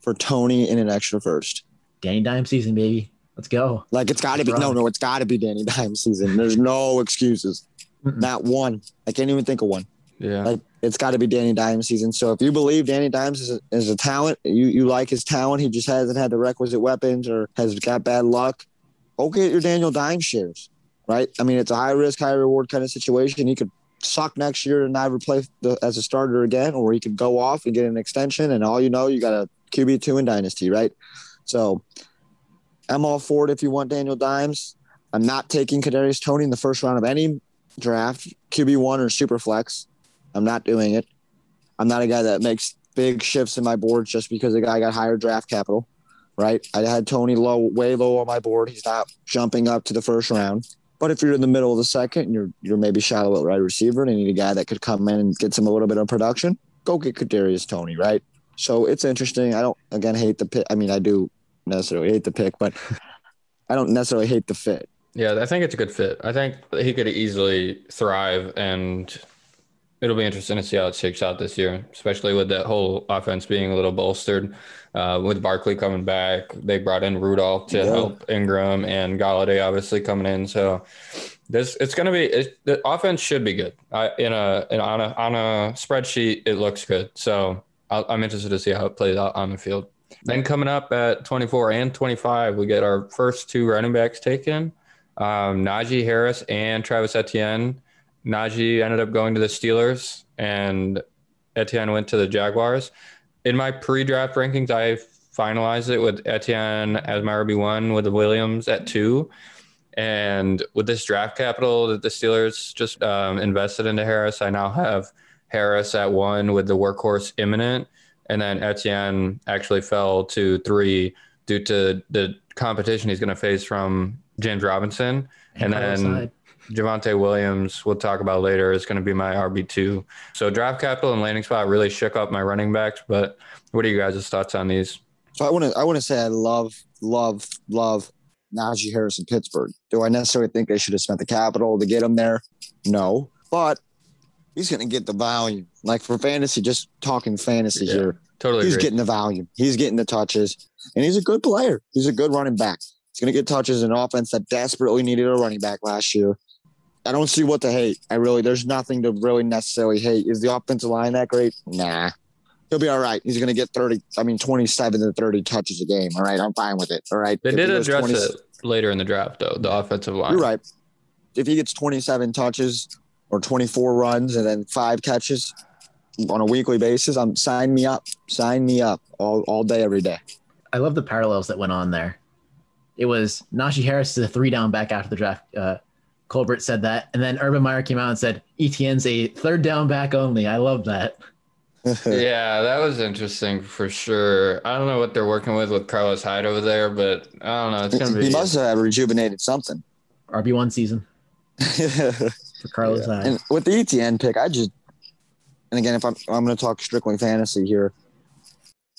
for Toney in an extra first. Danny Dime season, baby. Let's go. Like it's got to be no, no, it's got to be Danny Dimes season. There's no excuses. Mm-mm. Not one. I can't even think of one. Yeah. Like it's got to be Danny Dimes season. So if you believe Danny Dimes is a, is a talent, you you like his talent, he just hasn't had the requisite weapons or has got bad luck. Go get your Daniel Dimes shares, right? I mean, it's a high risk, high reward kind of situation. He could suck next year and never play the, as a starter again, or he could go off and get an extension, and all you know, you got a QB two in dynasty, right? So I'm all for it if you want Daniel Dimes. I'm not taking Kadarius Toney in the first round of any draft, QB one or super flex. I'm not doing it. I'm not a guy that makes big shifts in my boards just because a guy got higher draft capital, right? I had Toney low, way low on my board. He's not jumping up to the first round. But if you're in the middle of the second and you're you're maybe shallow at right receiver and you need a guy that could come in and get some a little bit of production, go get Kadarius Toney, right? So it's interesting. I don't again hate the pick. I mean, I do necessarily hate the pick, but I don't necessarily hate the fit. Yeah, I think it's a good fit. I think he could easily thrive, and it'll be interesting to see how it shakes out this year, especially with that whole offense being a little bolstered. Uh, with Barkley coming back, they brought in Rudolph to Yeah. help Engram and Golladay obviously coming in. So this it's going to be it, the offense should be good. I, in a in, on a on a spreadsheet, it looks good. So I'll, I'm interested to see how it plays out on the field. Then coming up at 24 and 25, we get our first two running backs taken um, Najee Harris and Travis Etienne. Najee ended up going to the Steelers, and Etienne went to the Jaguars. In my pre-draft rankings, I finalized it with Etienne as my RB one, with the Williams at two, and with this draft capital that the Steelers just um, invested into Harris, I now have Harris at one with the workhorse imminent, and then Etienne actually fell to three due to the competition he's going to face from James Robinson. And Carlos then Hyde. Javonte Williams, we'll talk about later, is going to be my RB2. So draft capital and landing spot really shook up my running backs. But what are you guys' thoughts on these? So I want to I want to say I love love love Najee Harris in Pittsburgh. Do I necessarily think they should have spent the capital to get him there? No, but he's going to get the volume. Like for fantasy, just talking fantasy Yeah, here, Totally he's agree. getting the volume. He's getting the touches, and he's a good player. He's a good running back. He's going to get touches in an offense that desperately needed a running back last year. I don't see what to hate. I really, there's nothing to really necessarily hate. Is the offensive line that great? Nah. He'll be all right. He's going to get 30, I mean, 27 to 30 touches a game. All right. I'm fine with it. All right. They If did address 20 it later in the draft, though, the offensive line. You're right. If he gets 27 touches or 24 runs and then five catches on a weekly basis, I'm sign me up. Sign me up all, all day, every day. I love the parallels that went on there. It was Najee Harris is a three down back after the draft. Uh, Colbert said that, and then Urban Meyer came out and said Etienne's a third down back only. I love that. Yeah, that was interesting for sure. I don't know what they're working with with Carlos Hyde over there, but I don't know. It's gonna be. he must have rejuvenated something. RB one season for Carlos Hyde. And with the Etienne pick, I just, and again, if I'm, I'm going to talk strictly fantasy here,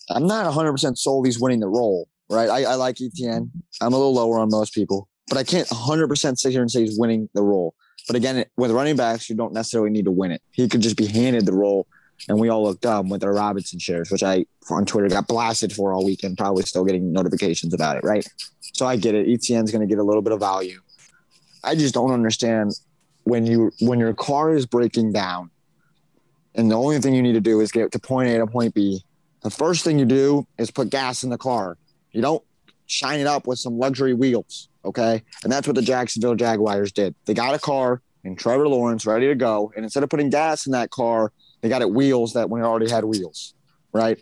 I'm not 100% sold he's winning the role, right? I, I like Etienne. I'm a little lower on most people, but I can't 100% sit here and say he's winning the role. But again, with running backs, you don't necessarily need to win it. He could just be handed the role. And we all looked dumb with our Robinson shares, which I on Twitter got blasted for all weekend, probably still getting notifications about it, right? So I get it. Etienne's going to get a little bit of value. I just don't understand when you when your car is breaking down and the only thing you need to do is get to point A to point B, the first thing you do is put gas in the car. You don't shine it up with some luxury wheels, okay? And that's what the Jacksonville Jaguars did. They got a car and Trevor Lawrence ready to go, and instead of putting gas in that car, they got it wheels that when it already had wheels, right?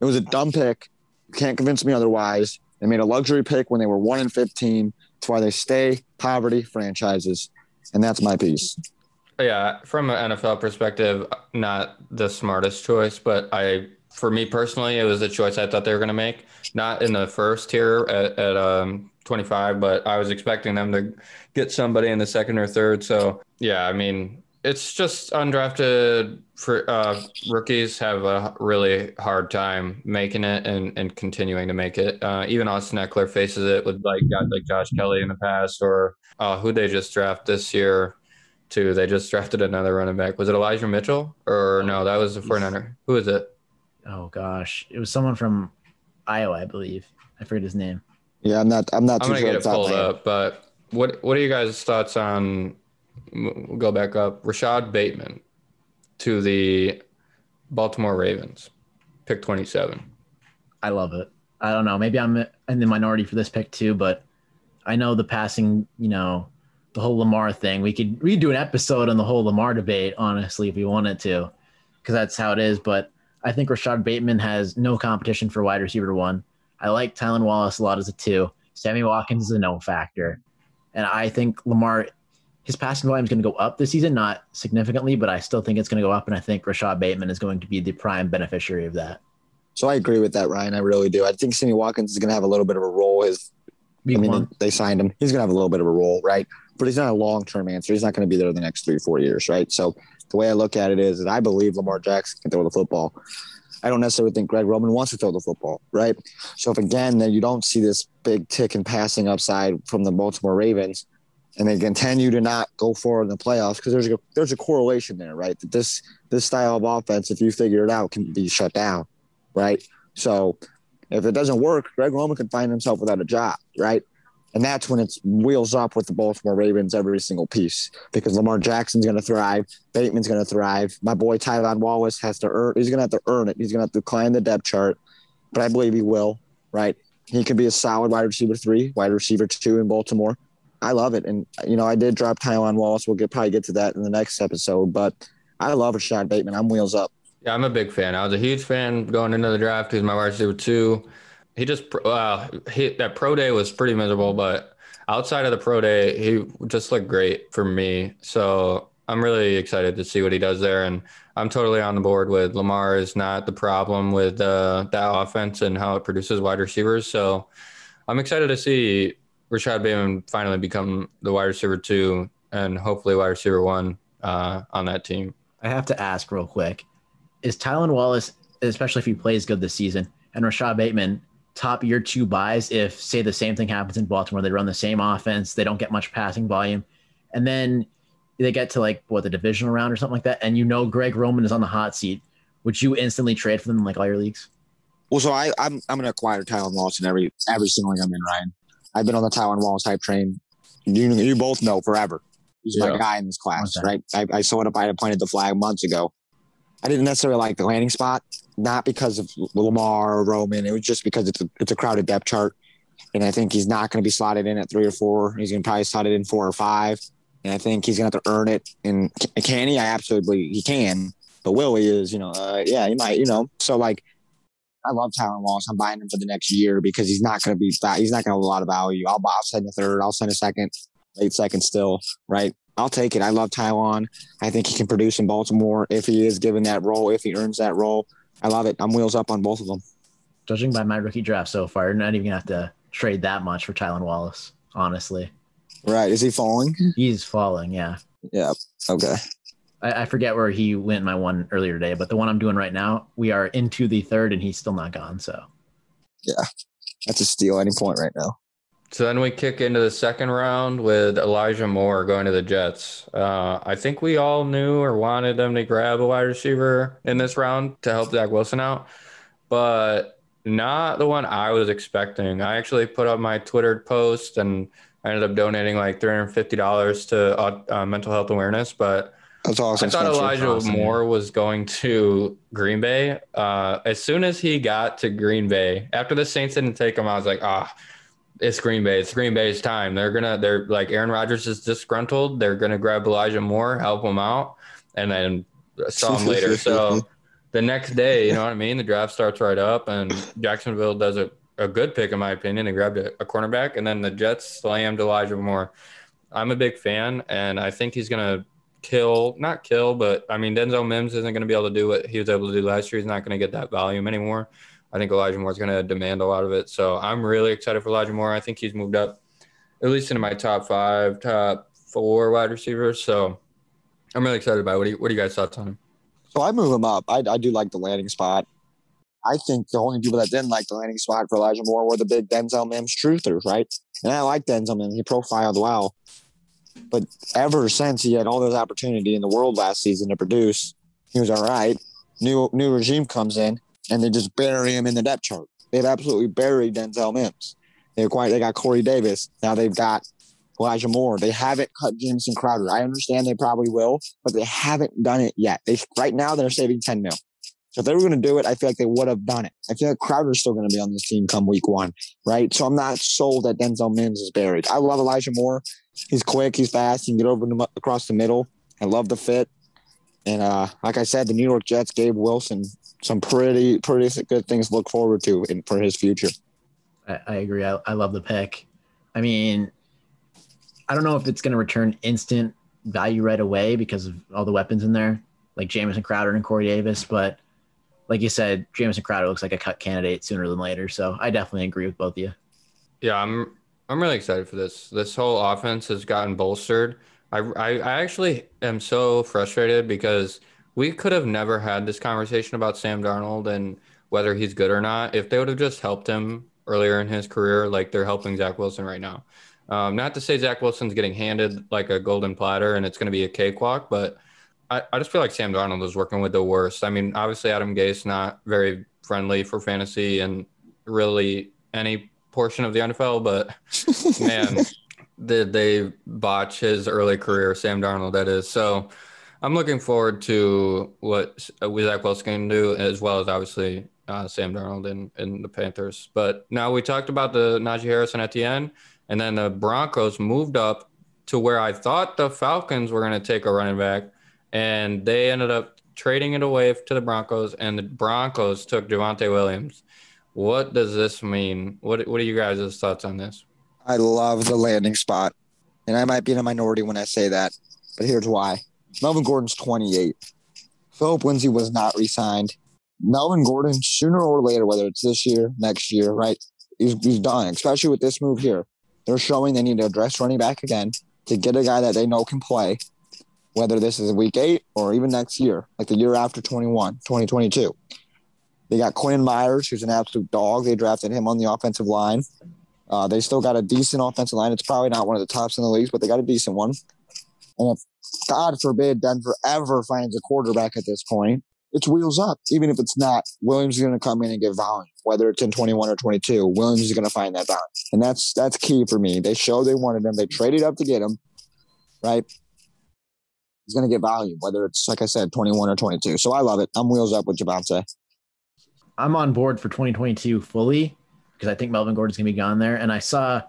It was a dumb pick. You can't convince me otherwise. They made a luxury pick when they were one and fifteen. That's why they stay poverty franchises, and that's my piece. Yeah, from an NFL perspective, not the smartest choice, but I, for me personally, it was a choice I thought they were going to make. Not in the first tier at, at um, 25, but I was expecting them to get somebody in the second or third. So yeah, I mean, it's just undrafted for uh, rookies have a really hard time making it and, and continuing to make it. Uh, even Austin Ekeler faces it with like guys like Josh Kelley in the past, or uh, who they just draft this year too. They just drafted another running back. Was it Elijah Mitchell or no? That was the 49er. Who is it? Oh gosh, it was someone from Iowa, I believe. I forget his name. Yeah, I'm not. I'm not I'm gonna sure. get it off the top of pulled my head. up. But what what are you guys' thoughts on? We'll go back up. Rashod Bateman to the Baltimore Ravens, pick 27. I love it. I don't know. Maybe I'm in the minority for this pick too, but I know the passing, you know, the whole Lamar thing. We could we could do an episode on the whole Lamar debate, honestly, if we wanted to, because that's how it is. But I think Rashod Bateman has no competition for wide receiver one. I like Tylan Wallace a lot as a two. Sammy Watkins is a no factor. And I think Lamar, his passing volume is going to go up this season, not significantly, but I still think it's going to go up. And I think Rashod Bateman is going to be the prime beneficiary of that. So I agree with that, Ryan. I really do. I think Sammy Watkins is going to have a little bit of a role. His, Week I mean, one. they signed him. He's going to have a little bit of a role, right? But he's not a long term answer. He's not going to be there in the next three, four years, right? So the way I look at it is that I believe Lamar Jackson can throw the football. I don't necessarily think Greg Roman wants to throw the football, right? So if again, then you don't see this big tick in passing upside from the Baltimore Ravens, and they continue to not go forward in the playoffs because there's a there's a correlation there, right? That this this style of offense, if you figure it out, can be shut down, right? So if it doesn't work, Greg Roman can find himself without a job, right? And that's when it's wheels up with the Baltimore Ravens every single piece because Lamar Jackson's going to thrive. Bateman's going to thrive. My boy Tylan Wallace has to earn, he's going to have to earn it. He's going to have to climb the depth chart, but I believe he will, right? He can be a solid wide receiver three, wide receiver two in Baltimore. I love it. And, you know, I did drop Tylan Wallace. We'll get probably get to that in the next episode, but I love Rashod Bateman. I'm wheels up. Yeah, I'm a big fan. I was a huge fan going into the draft. He's my wide receiver two. He just uh, he that pro day was pretty miserable, but outside of the pro day, he just looked great for me. So I'm really excited to see what he does there, and I'm totally on the board with Lamar is not the problem with uh, that offense and how it produces wide receivers. So I'm excited to see Rashod Bateman finally become the wide receiver two and hopefully wide receiver one uh, on that team. I have to ask real quick: Is Tylan Wallace, especially if he plays good this season, and Rashod Bateman top year two buys if, say, the same thing happens in Baltimore? They run the same offense, they don't get much passing volume, and then they get to like what the divisional round or something like that, and you know Greg Roman is on the hot seat. Would you instantly trade for them in like all your leagues? Well, so I, I'm I'm gonna acquire Tylan Wallace in every every single league I'm in, Ryan. I've been on the Tylan Wallace hype train. You you both know forever. He's Yeah. my guy in this class, Okay. right? I, I saw it up. I had pointed the flag months ago. I didn't necessarily like the landing spot, not because of Lamar or Roman. It was just because it's a, it's a crowded depth chart. And I think he's not going to be slotted in at three or four. He's going to probably slot it in four or five. And I think he's going to have to earn it. And can he? I absolutely he can. But will he is, you know, uh, yeah, he might, you know. So like, I love Tylan Wallace. I'm buying him for the next year because he's not going to be. He's not going to have a lot of value. I'll, buy. I'll send a third. I'll send a second, late second still, right? I'll take it. I love Tylan. I think he can produce in Baltimore if he is given that role, if he earns that role. I love it. I'm wheels up on both of them. Judging by my rookie draft so far, you're not even gonna have to trade that much for Tylan Wallace. Honestly, Right? Is he falling? he's falling. Yeah, Yeah. Okay. I, I forget where he went in my one earlier today, but the one I'm doing right now, we are into the third, and he's still not gone. So Yeah. That's a steal any point right now. So then we kick into the second round with Elijah Moore going to the Jets. Uh, I think we all knew or wanted them to grab a wide receiver in this round to help Zach Wilson out, but not the one I was expecting. I actually put up my Twitter post and I ended up donating like $350 to uh, uh, mental health awareness, but That's awesome. I thought Spencer. Elijah Awesome. Moore was going to Green Bay. Uh, as soon as he got to Green Bay, after the Saints didn't take him, I was like, ah, it's Green Bay. It's Green Bay's time. They're gonna, they're like Aaron Rodgers is disgruntled. They're gonna grab Elijah Moore, help him out, and then saw him later. So the next day, you know what I mean? The draft starts right up, and Jacksonville does a, a good pick, in my opinion. They grabbed a, a cornerback, and then the Jets slammed Elijah Moore. I'm a big fan, and I think he's gonna kill, not kill, but I mean, Denzel Mims isn't going to be able to do what he was able to do last year. He's not going to get that volume anymore. I think Elijah Moore is going to demand a lot of it. So I'm really excited for Elijah Moore. I think he's moved up at least into my top five, top four wide receivers. So I'm really excited about it. What do you, what do you guys thoughts on him? So I move him up. I, I do like the landing spot. I think the only people that didn't like the landing spot for Elijah Moore were the big Denzel Mims truthers, right? And I like Denzel Mims. He profiled well. But ever since he had all this opportunity in the world last season to produce, he was all right. New new regime comes in and they just bury him in the depth chart. They've absolutely buried Denzel Mims. They acquired, they got Corey Davis. Now they've got Elijah Moore. They haven't cut Jamison Crowder. I understand they probably will, but they haven't done it yet. They right now they're saving 10 mil. So if they were going to do it, I feel like they would have done it. I feel like Crowder's still going to be on this team come week one, right? So I'm not sold that Denzel Mims is buried. I love Elijah Moore. He's quick. He's fast. He can get over across the middle. I love the fit. And uh, like I said, the New York Jets gave Wilson some pretty pretty good things to look forward to in, for his future. I, I agree. I, I love the pick. I mean, I don't know if it's going to return instant value right away because of all the weapons in there, like Jamison Crowder and Corey Davis. But like you said, Jamison Crowder looks like a cut candidate sooner than later. So I definitely agree with both of you. Yeah, I'm I'm really excited for this. This whole offense has gotten bolstered. I, I, I actually am so frustrated because we could have never had this conversation about Sam Darnold and whether he's good or not if they would have just helped him earlier in his career, like they're helping Zach Wilson right now. Um, not to say Zach Wilson's getting handed like a golden platter and it's going to be a cakewalk, but I, I just feel like Sam Darnold is working with the worst. I mean, obviously Adam Gase not very friendly for fantasy and really any portion of the NFL, but man, did they botch his early career, Sam Darnold, that is. So I'm looking forward to what Zach Wilson can do, as well as obviously uh, Sam Darnold and, and the Panthers. But now we talked about the Najee Harris and Etienne, and then the Broncos moved up to where I thought the Falcons were going to take a running back, and they ended up trading it away to the Broncos, and the Broncos took Javonte Williams. What does this mean? What What are you guys' thoughts on this? I love the landing spot, and I might be in a minority when I say that, but here's why. Melvin Gordon's 28. Philip Lindsay was not re-signed. Melvin Gordon, sooner or later, whether it's this year, next year, right, he's, he's done. Especially with this move here, they're showing they need to address running back again to get a guy that they know can play, whether this is week eight or even next year, like the year after 21, 2022. They got Quinn Meinerz, who's an absolute dog. They drafted him on the offensive line. Uh, they still got a decent offensive line. It's probably not one of the tops in the leagues, but they got a decent one. And if God forbid Denver ever finds a quarterback at this point, it's wheels up. Even if it's not, Williams is going to come in and give volume, whether it's in 21 or 22. Williams is going to find that volume, and that's that's key for me. They showed they wanted him. They traded up to get him, right? he's going to get volume, whether it's like I said, 21 or 22. So I love it. I'm wheels up with Javonte. I'm on board for 2022 fully because I think Melvin Gordon's gonna be gone there. And I saw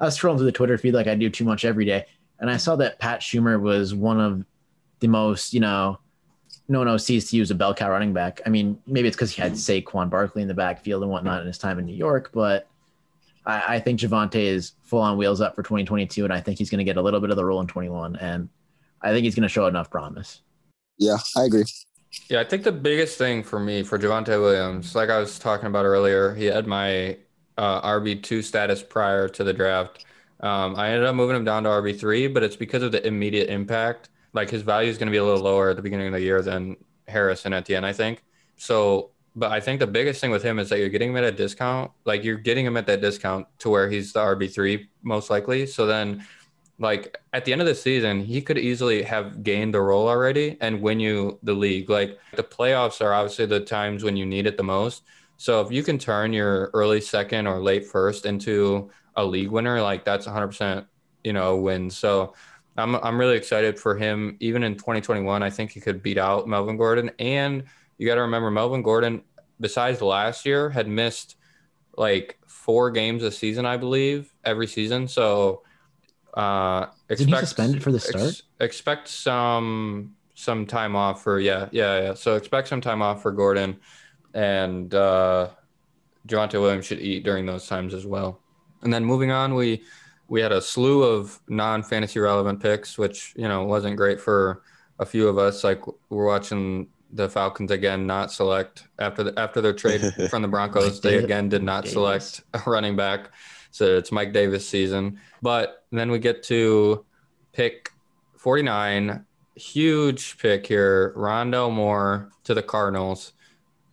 I was scrolling through the Twitter feed like I do too much every day, and I saw that Pat Shurmur was one of the most, you know, no one else sees to use a bell cow running back. I mean, maybe it's because he had Saquon Barkley in the backfield and whatnot in his time in New York, but I, I think Javonte is full on wheels up for 2022, and I think he's going to get a little bit of the role in 21, and I think he's going to show enough promise. Yeah, I agree. Yeah, I think the biggest thing for me for Javonte Williams, like I was talking about earlier, he had my uh, RB two status prior to the draft. Um, I ended up moving him down to RB three, but it's because of the immediate impact. Like his value is going to be a little lower at the beginning of the year than Harris and Etienne, I think. So, but I think the biggest thing with him is that you're getting him at a discount. Like you're getting him at that discount to where he's the RB three most likely. So then like at the end of the season, he could easily have gained the role already and win you the league. Like the playoffs are obviously the times when you need it the most. So if you can turn your early second or late first into a league winner, like that's 100%, you know, win. So I'm I'm really excited for him. Even in 2021, I think he could beat out Melvin Gordon. And you got to remember, Melvin Gordon, besides last year, had missed like four games a season, I believe, every season. So uh, expect, Did he suspended for the start? Ex- expect some some time off for yeah yeah yeah. So expect some time off for Gordon, and uh, Javonte Williams should eat during those times as well. And then moving on, we we had a slew of non fantasy relevant picks, which you know wasn't great for a few of us. Like we're watching the Falcons again not select after the, after their trade from the Broncos. they again did not Davis. select a running back. So it's Mike Davis season. But then we get to pick 49. Huge pick here. Rondale Moore to the Cardinals.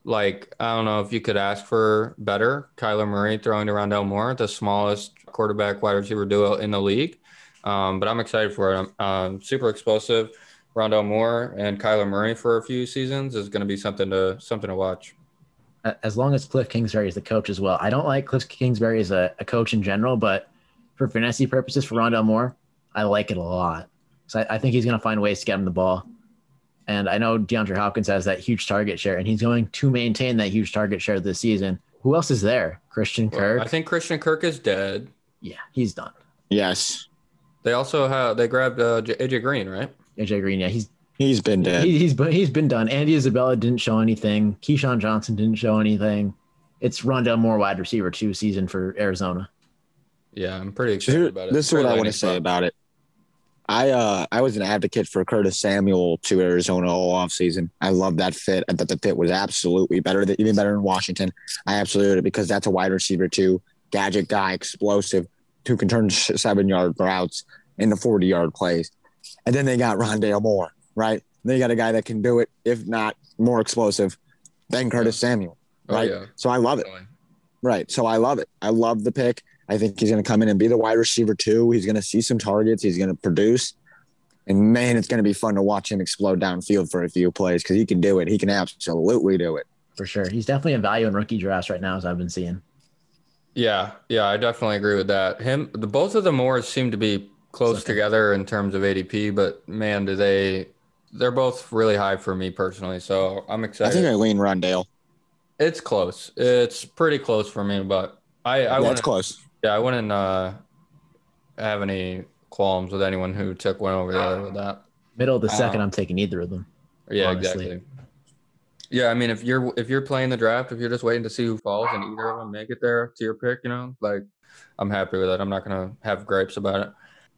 Like, I don't know if you could ask for better. Kyler Murray throwing to Rondale Moore, the smallest quarterback wide receiver duo in the league. Um, but I'm excited for it. I'm um, super explosive. Rondale Moore and Kyler Murray for a few seasons is going to be something to something to watch as long as Cliff Kingsbury is the coach as well. I don't like Cliff Kingsbury as a, a coach in general, but for fantasy purposes for Rondale Moore, I like it a lot. So I, I think he's going to find ways to get him the ball. And I know DeAndre Hopkins has that huge target share, and he's going to maintain that huge target share this season. Who else is there? Christian Kirk. Well, I think Christian Kirk is dead. Yeah, he's done. Yes. They also have they grabbed uh, AJ Green, right? AJ Green, yeah, he's He's been dead. He, he's he's been done. Andy Isabella didn't show anything. KeeSean Johnson didn't show anything. It's Rondale Moore wide receiver two season for Arizona. Yeah, I'm pretty excited Here, about it. This is what I want to say about it. I uh I was an advocate for Curtis Samuel to Arizona all off season. I love that fit. I thought the fit was absolutely better than even better than Washington. I absolutely because that's a wide receiver too, gadget guy, explosive, who can turn seven yard routes into 40 yard plays. And then they got Rondale Moore right? They got a guy that can do it, if not more explosive than Curtis. Samuel, oh, right? Oh, yeah. So I love it. Right. So I love it. I love the pick. I think he's going to come in and be the wide receiver too. He's going to see some targets. He's going to produce. And man, it's going to be fun to watch him explode downfield for a few plays because he can do it. He can absolutely do it. For sure. He's definitely a value in rookie drafts right now, as I've been seeing. Yeah. Yeah. I definitely agree with that. Him, the both of the Moores seem to be close together in terms of ADP, but man, do they they're both really high for me personally, so I'm excited. I think I lean Rondale. It's close. It's pretty close for me, but I I yeah, it's close. Yeah, I wouldn't uh, have any qualms with anyone who took one over the other with that. Middle of the second, um, I'm taking either of them. Yeah, honestly. exactly. Yeah, I mean, if you're if you're playing the draft, if you're just waiting to see who falls and either of them make it there to your pick, you know, like I'm happy with it. I'm not gonna have gripes about it.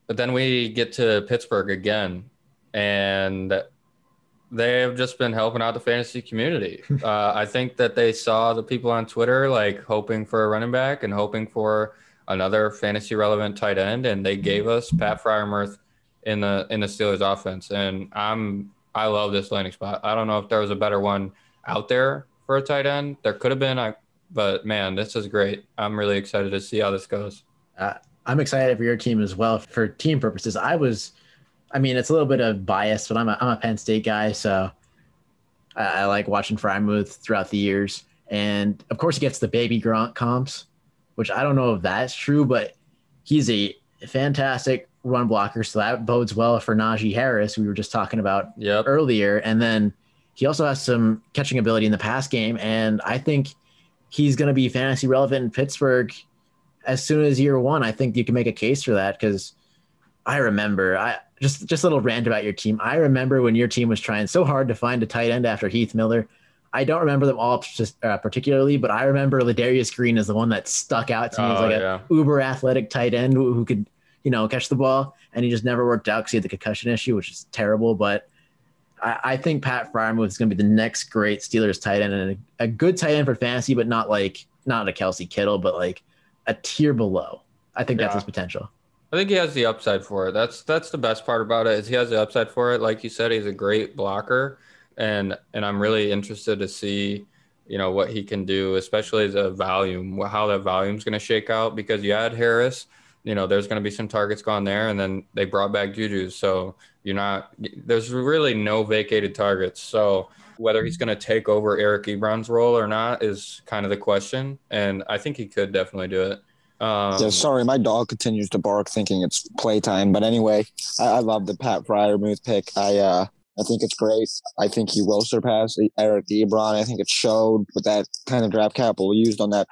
But then we get to Pittsburgh again, and they have just been helping out the fantasy community. Uh, I think that they saw the people on Twitter like hoping for a running back and hoping for another fantasy relevant tight end, and they gave us Pat Freiermuth in the in the Steelers offense. And I'm I love this landing spot. I don't know if there was a better one out there for a tight end. There could have been, I, but man, this is great. I'm really excited to see how this goes. Uh, I'm excited for your team as well. For team purposes, I was I mean, it's a little bit of bias, but I'm a, I'm a Penn State guy, so I, I like watching Freiermuth throughout the years. And of course, he gets the baby Gronk comps, which I don't know if that's true, but he's a fantastic run blocker, so that bodes well for Najee Harris. We were just talking about Yep. earlier, and then he also has some catching ability in the pass game, and I think he's going to be fantasy relevant in Pittsburgh as soon as year one. I think you can make a case for that because I remember I just just a little rant about your team. I remember when your team was trying so hard to find a tight end after Heath Miller. I don't remember them all uh, particularly, but I remember Ladarius Green is the one that stuck out to me as Oh, like yeah. a uber athletic tight end who, who could you know catch the ball, and he just never worked out because he had the concussion issue, which is terrible. But I, I think Pat Freiermuth is going to be the next great Steelers tight end and a, a good tight end for fantasy, but not like not a Kelce Kittle, but like a tier below. I think that's his potential. I think he has the upside for it. That's that's the best part about it is he has the upside for it. Like you said, he's a great blocker, and and I'm really interested to see, you know, what he can do, especially the volume, how that volume's going to shake out. Because you had Harris, you know, there's going to be some targets gone there, and then they brought back Juju, so you're not. There's really no vacated targets, so. Whether he's going to take over Eric Ebron's role or not is kind of the question, and I think he could definitely do it. Um, yeah, sorry, my dog continues to bark, thinking it's playtime. But anyway, I, I love the Pat Fryer Freiermuth pick. I uh, I think it's great. I think he will surpass Eric Ebron. I think it showed with that kind of draft capital used on that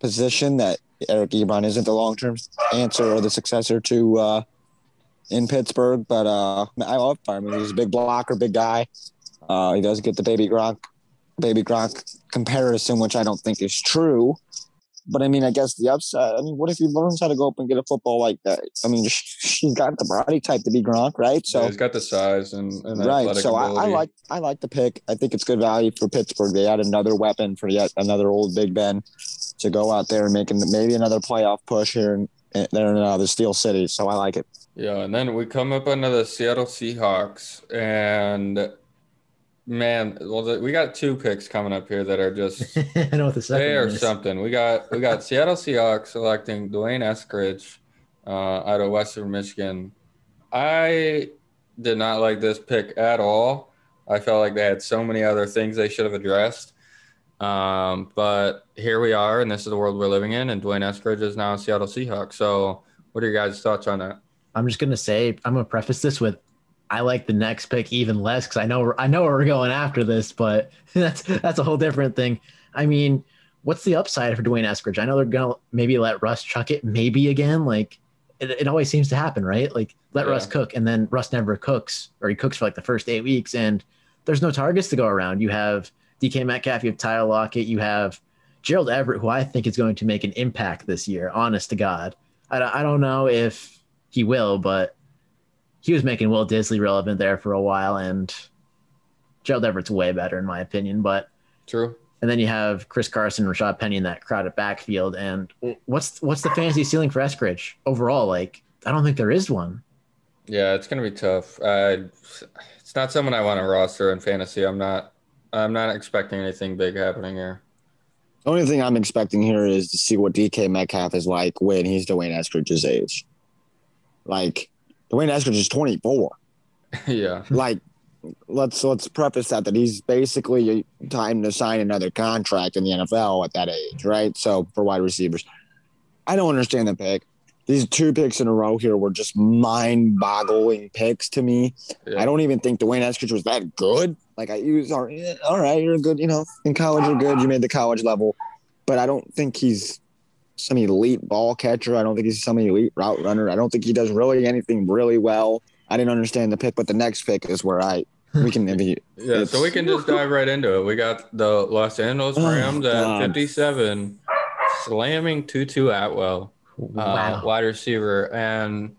position that Eric Ebron isn't the long term answer or the successor to uh, in Pittsburgh. But uh, I love Freiermuth. He's a big blocker, big guy. Uh, he does get the baby Gronk, baby Gronk comparison, which I don't think is true. But I mean, I guess the upside. I mean, what if he learns how to go up and get a football like that? I mean, he's got the body type to be Gronk, right? So So he's got the size and, and the right. So I, I like I like the pick. I think it's good value for Pittsburgh. They add another weapon for yet another old Big Ben to go out there and make maybe another playoff push here in, in there in uh, the Steel City. So I like it. Yeah, and then we come up under the Seattle Seahawks, and man, well, the, we got two picks coming up here that are just I know what the second they are is. something. We got we got Seattle Seahawks selecting D'Wayne Eskridge uh, out of Western Michigan. I did not like this pick at all. I felt like they had so many other things they should have addressed. Um, but here we are, and this is the world we're living in. And D'Wayne Eskridge is now a Seattle Seahawks. So, what are your guys' thoughts on that? I'm just gonna say I'm gonna preface this with I like the next pick even less because I know I know where we're going after this, but that's that's a whole different thing. I mean, what's the upside for D'Wayne Eskridge? I know they're gonna maybe let Russ chuck it, maybe again. Like it, it always seems to happen, right? Like let Yeah. Russ cook, and then Russ never cooks, or he cooks for like the first eight weeks, and there's no targets to go around. You have DK Metcalf, you have Tyler Lockett, you have Gerald Everett, who I think is going to make an impact this year. Honest to God, I don't, I don't know if he will, but he was making Will Dissly relevant there for a while, and Gerald Everett's way better in my opinion. But True. and then you have Chris Carson, Rashaad Penny in that crowded backfield. And what's what's the fantasy ceiling for Eskridge overall? Like, I don't think there is one. Yeah, it's gonna be tough. Uh, it's not someone I want to roster in fantasy. I'm not. I'm not expecting anything big happening here. The only thing I'm expecting here is to see what DK Metcalf is like when he's D'Wayne Eskridge's age. Like D'Wayne Eskridge is 24. yeah, like let's let's preface that that he's basically time to sign another contract in the NFL at that age, right? So for wide receivers, I don't understand the pick. These two picks in a row here were just mind-boggling picks to me. Yeah. I don't even think D'Wayne Eskridge was that good. Like I use, all right, all right, you're good. You know, in college you're good. You made the college level, but I don't think he's some elite ball catcher. I don't think he's some elite route runner. I don't think he does really anything really well. I didn't understand the pick, but the next pick is where I we can maybe yeah. So we can just dive right into it. We got the Los Angeles Oh, Rams at 57, slamming Tutu Atwell. uh, wide receiver. And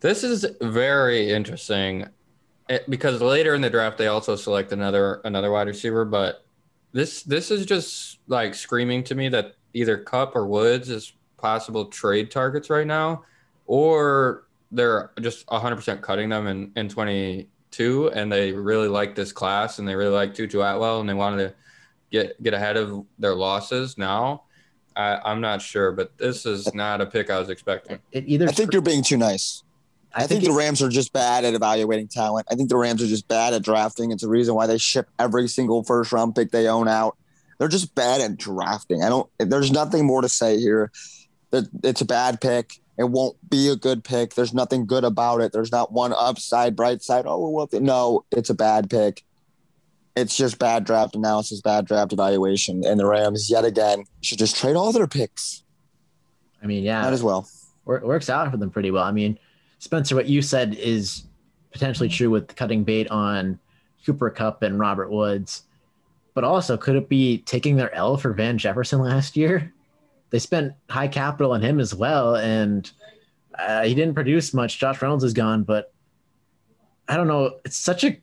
this is very interesting It- because later in the draft they also select another another wide receiver. But this this is just like screaming to me that either Kupp or Woods is possible trade targets right now, or they're just 100% cutting them in in 22, and they really like this class and they really like Tutu Atwell and they wanted to get get ahead of their losses now. I, I'm not sure, but this is not a pick I was expecting. It either I think you're being too nice. I, think, it- the Rams are just bad at evaluating talent. I think the Rams are just bad at drafting. It's a reason why they ship every single first round pick they own out. They're just bad at drafting. I don't. There's nothing more to say here. It's a bad pick. It won't be a good pick. There's nothing good about it. There's not one upside, bright side. Oh, well, no, it's a bad pick. It's just bad draft analysis, bad draft evaluation. And the Rams, yet again, should just trade all their picks. I mean, yeah, Might as well. wor- works out for them pretty well. I mean, Spencer, what you said is potentially true with cutting bait on Cooper Kupp and Robert Woods, but also could it be taking their L for Van Jefferson last year? They spent high capital on him as well, and uh, he didn't produce much. Josh Reynolds is gone, but I don't know. It's such a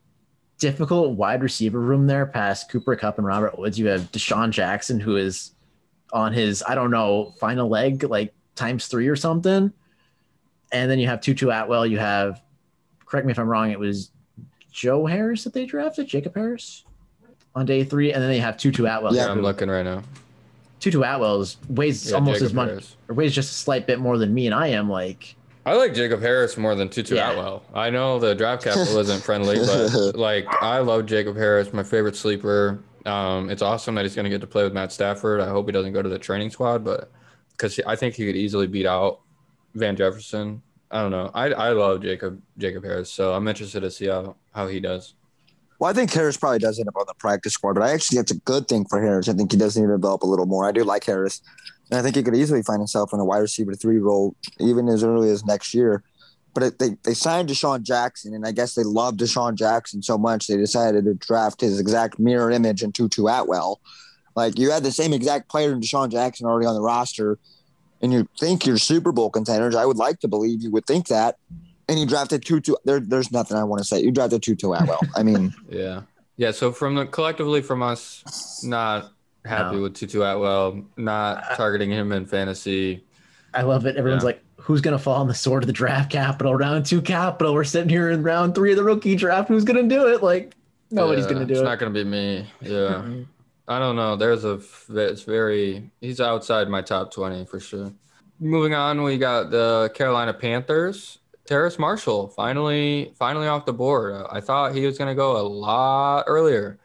difficult wide receiver room there past Cooper Kupp and Robert Woods. You have DeSean Jackson, who is on his, I don't know, final leg, like times three or something. And then you have Tutu Atwell. You have, correct me if I'm wrong, it was Joe Harris that they drafted, Jacob Harris on day three. And then they have Tutu Atwell. Yeah, Yeah, I'm who- looking right now. Tutu Atwell is, weighs Yeah, almost Jacob as much, Harris. or weighs just a slight bit more than me. And I am like, I like Jacob Harris more than Tutu Yeah. Atwell. I know the draft capital isn't friendly, but like I love Jacob Harris, my favorite sleeper. Um, it's awesome that he's going to get to play with Matt Stafford. I hope he doesn't go to the training squad, but because I think he could easily beat out Van Jefferson. I don't know. I I love Jacob Jacob Harris, so I'm interested to see how how he does. Well, I think Harris probably does end up on the practice squad, but I actually think it's a good thing for Harris. I think he does need to develop a little more. I do like Harris, and I think he could easily find himself in a wide receiver three role even as early as next year. But it, they they signed DeSean Jackson, and I guess they loved DeSean Jackson so much they decided to draft his exact mirror image in Tutu Atwell. Like you had the same exact player in DeSean Jackson already on the roster, and you think you're Super Bowl contenders. I would like to believe you would think that. And you drafted Tutu. There, there's nothing I want to say. You drafted Tutu Atwell. I mean. Yeah. Yeah. So from the collectively from us, not happy No. with Tutu Atwell, not targeting him in fantasy. I love it. Everyone's Yeah. like, who's going to fall on the sword of the draft capital? Round two capital. We're sitting here in round three of the rookie draft. Who's going to do it? Like, nobody's Yeah, going to do It's it. It's not going to be me. Yeah. Mhm. I don't know. There's a it's very he's outside my top 20 for sure. Moving on, we got the Carolina Panthers. Terrace Marshall finally finally off the board. I thought he was going to go a lot earlier.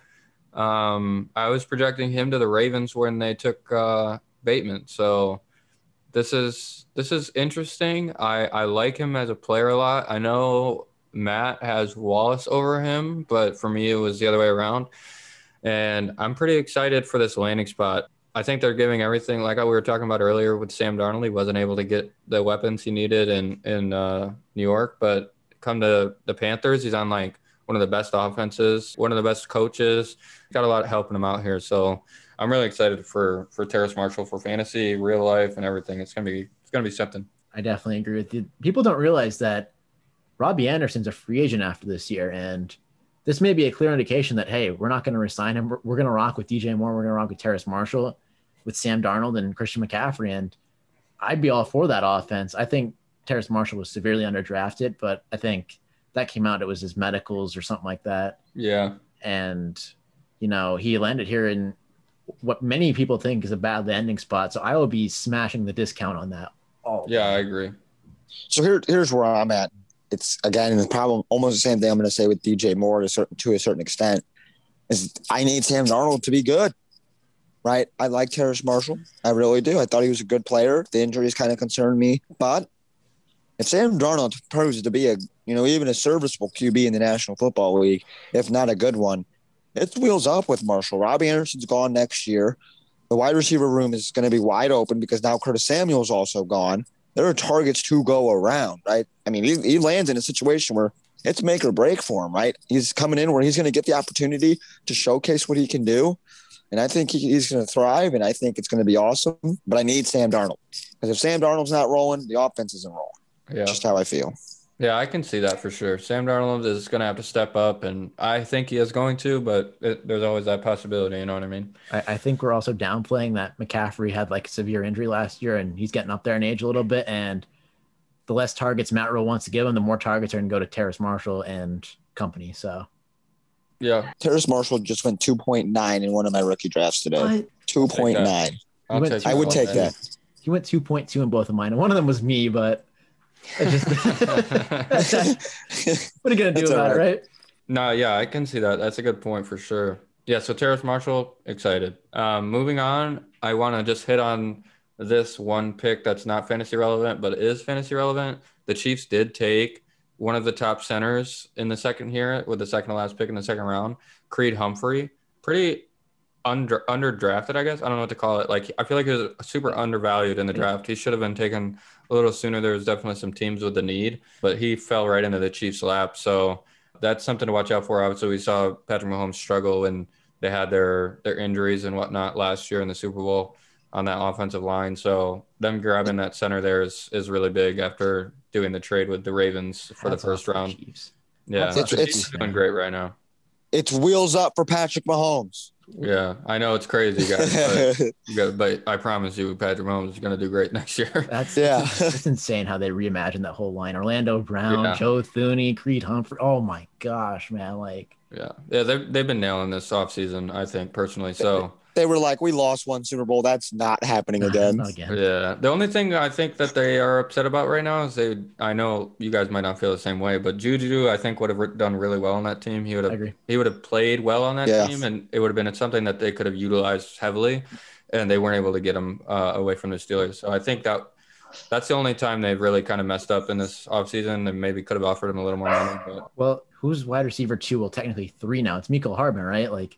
Um, I was projecting him to the Ravens when they took uh, Bateman. So this is this is interesting. I I like him as a player a lot. I know Matt has Wallace over him, but for me it was the other way around. And I'm pretty excited for this landing spot. I think they're giving everything like we were talking about earlier with Sam Darnold. He wasn't able to get the weapons he needed in in uh, New York, but come to the Panthers, he's on like one of the best offenses, one of the best coaches. Got a lot of helping him out here, so I'm really excited for for Terrace Marshall for fantasy, real life, and everything. It's gonna be it's gonna be something. I definitely agree with you. People don't realize that Robbie Anderson's a free agent after this year, and this may be a clear indication that hey, we're not going to resign him. We're, we're going to rock with DJ Moore. We're going to rock with Terrace Marshall, with Sam Darnold and Christian McCaffrey, and I'd be all for that offense. I think Terrace Marshall was severely underdrafted, but I think that came out it was his medicals or something like that, Yeah, and you know he landed here in what many people think is a bad landing spot. So I will be smashing the discount on that. All yeah, I agree. So here, here's where I'm at. It's again the problem, almost the same thing I'm going to say with DJ Moore to a certain to a certain extent. Is I need Sam Darnold to be good, right? I like Terrace Marshall, I really do. I thought he was a good player. The injuries kind of concerned me, but if Sam Darnold proves to be a you know even a serviceable QB in the National Football League, if not a good one, it's wheels up with Marshall. Robbie Anderson's gone next year. The wide receiver room is going to be wide open because now Curtis Samuel's also gone there are targets to go around, right? I mean, he, he lands in a situation where it's make or break for him, right? He's coming in where he's going to get the opportunity to showcase what he can do. And I think he's going to thrive, and I think it's going to be awesome. But I need Sam Darnold because if Sam Darnold's not rolling, the offense isn't rolling. Yeah. Just how I feel. Yeah, I can see that for sure. Sam Darnold is going to have to step up, and I think he is going to, but it, there's always that possibility. You know what I mean? I, I think we're also downplaying that McCaffrey had like a severe injury last year and he's getting up there in age a little bit. And the less targets Matt Rhule wants to give him, the more targets are going to go to Terrace Marshall and company. So Yeah, Terrace Marshall just went 2.9 in one of my rookie drafts today. 2.9. I'll take to- I would take that. he went 2.2 in both of mine. And one of them was me, but it just, what are you going to do That's all about it, right? No, yeah, I can see that. That's a good point for sure. Yeah, so Terrace Marshall, excited. Um, moving on, I want to just hit on this one pick that's not fantasy relevant, but is fantasy relevant. The Chiefs did take one of the top centers in the second here with the second to last pick in the second round, Creed Humphrey. Pretty under underdrafted, I guess. I don't know what to call it. Like I feel like he was super undervalued in the draft. He should have been taken a little sooner. There was definitely some teams with the need, but he fell right into the Chiefs' lap. So that's something to watch out for. Obviously, we saw Patrick Mahomes struggle when they had their their injuries and whatnot last year in the Super Bowl on that offensive line. So them grabbing that center there is is really big after doing the trade with the Ravens for That's the first round. Chiefs. Yeah, It's- the it's- doing great right now. It's wheels up for Patrick Mahomes. Yeah, I know it's crazy, guys, but, got- but I promise you, Patrick Mahomes is going to do great next year. That's Yeah. It's, it's insane how they reimagined that whole line. Orlando Brown, Yeah. Joe Thuney, Creed Humphrey. Oh my gosh, man! Like Yeah, yeah, they've they've been nailing this offseason, I think personally. So they were like, we lost one Super Bowl. That's not happening nah, again. not again. yeah, the only thing I think that they are upset about right now is they. I know you guys might not feel the same way, but Juju, I think would have done really well on that team. He would have agree. he would have played well on that Yeah. team, and it would have been something that they could have utilized heavily, and they weren't able to get him uh, away from the Steelers. So I think that that's the only time they've really kind of messed up in this offseason. and maybe could have offered him a little more money, but Well, who's wide receiver two? Well, technically three now. It's Mecole Hardman, right? Like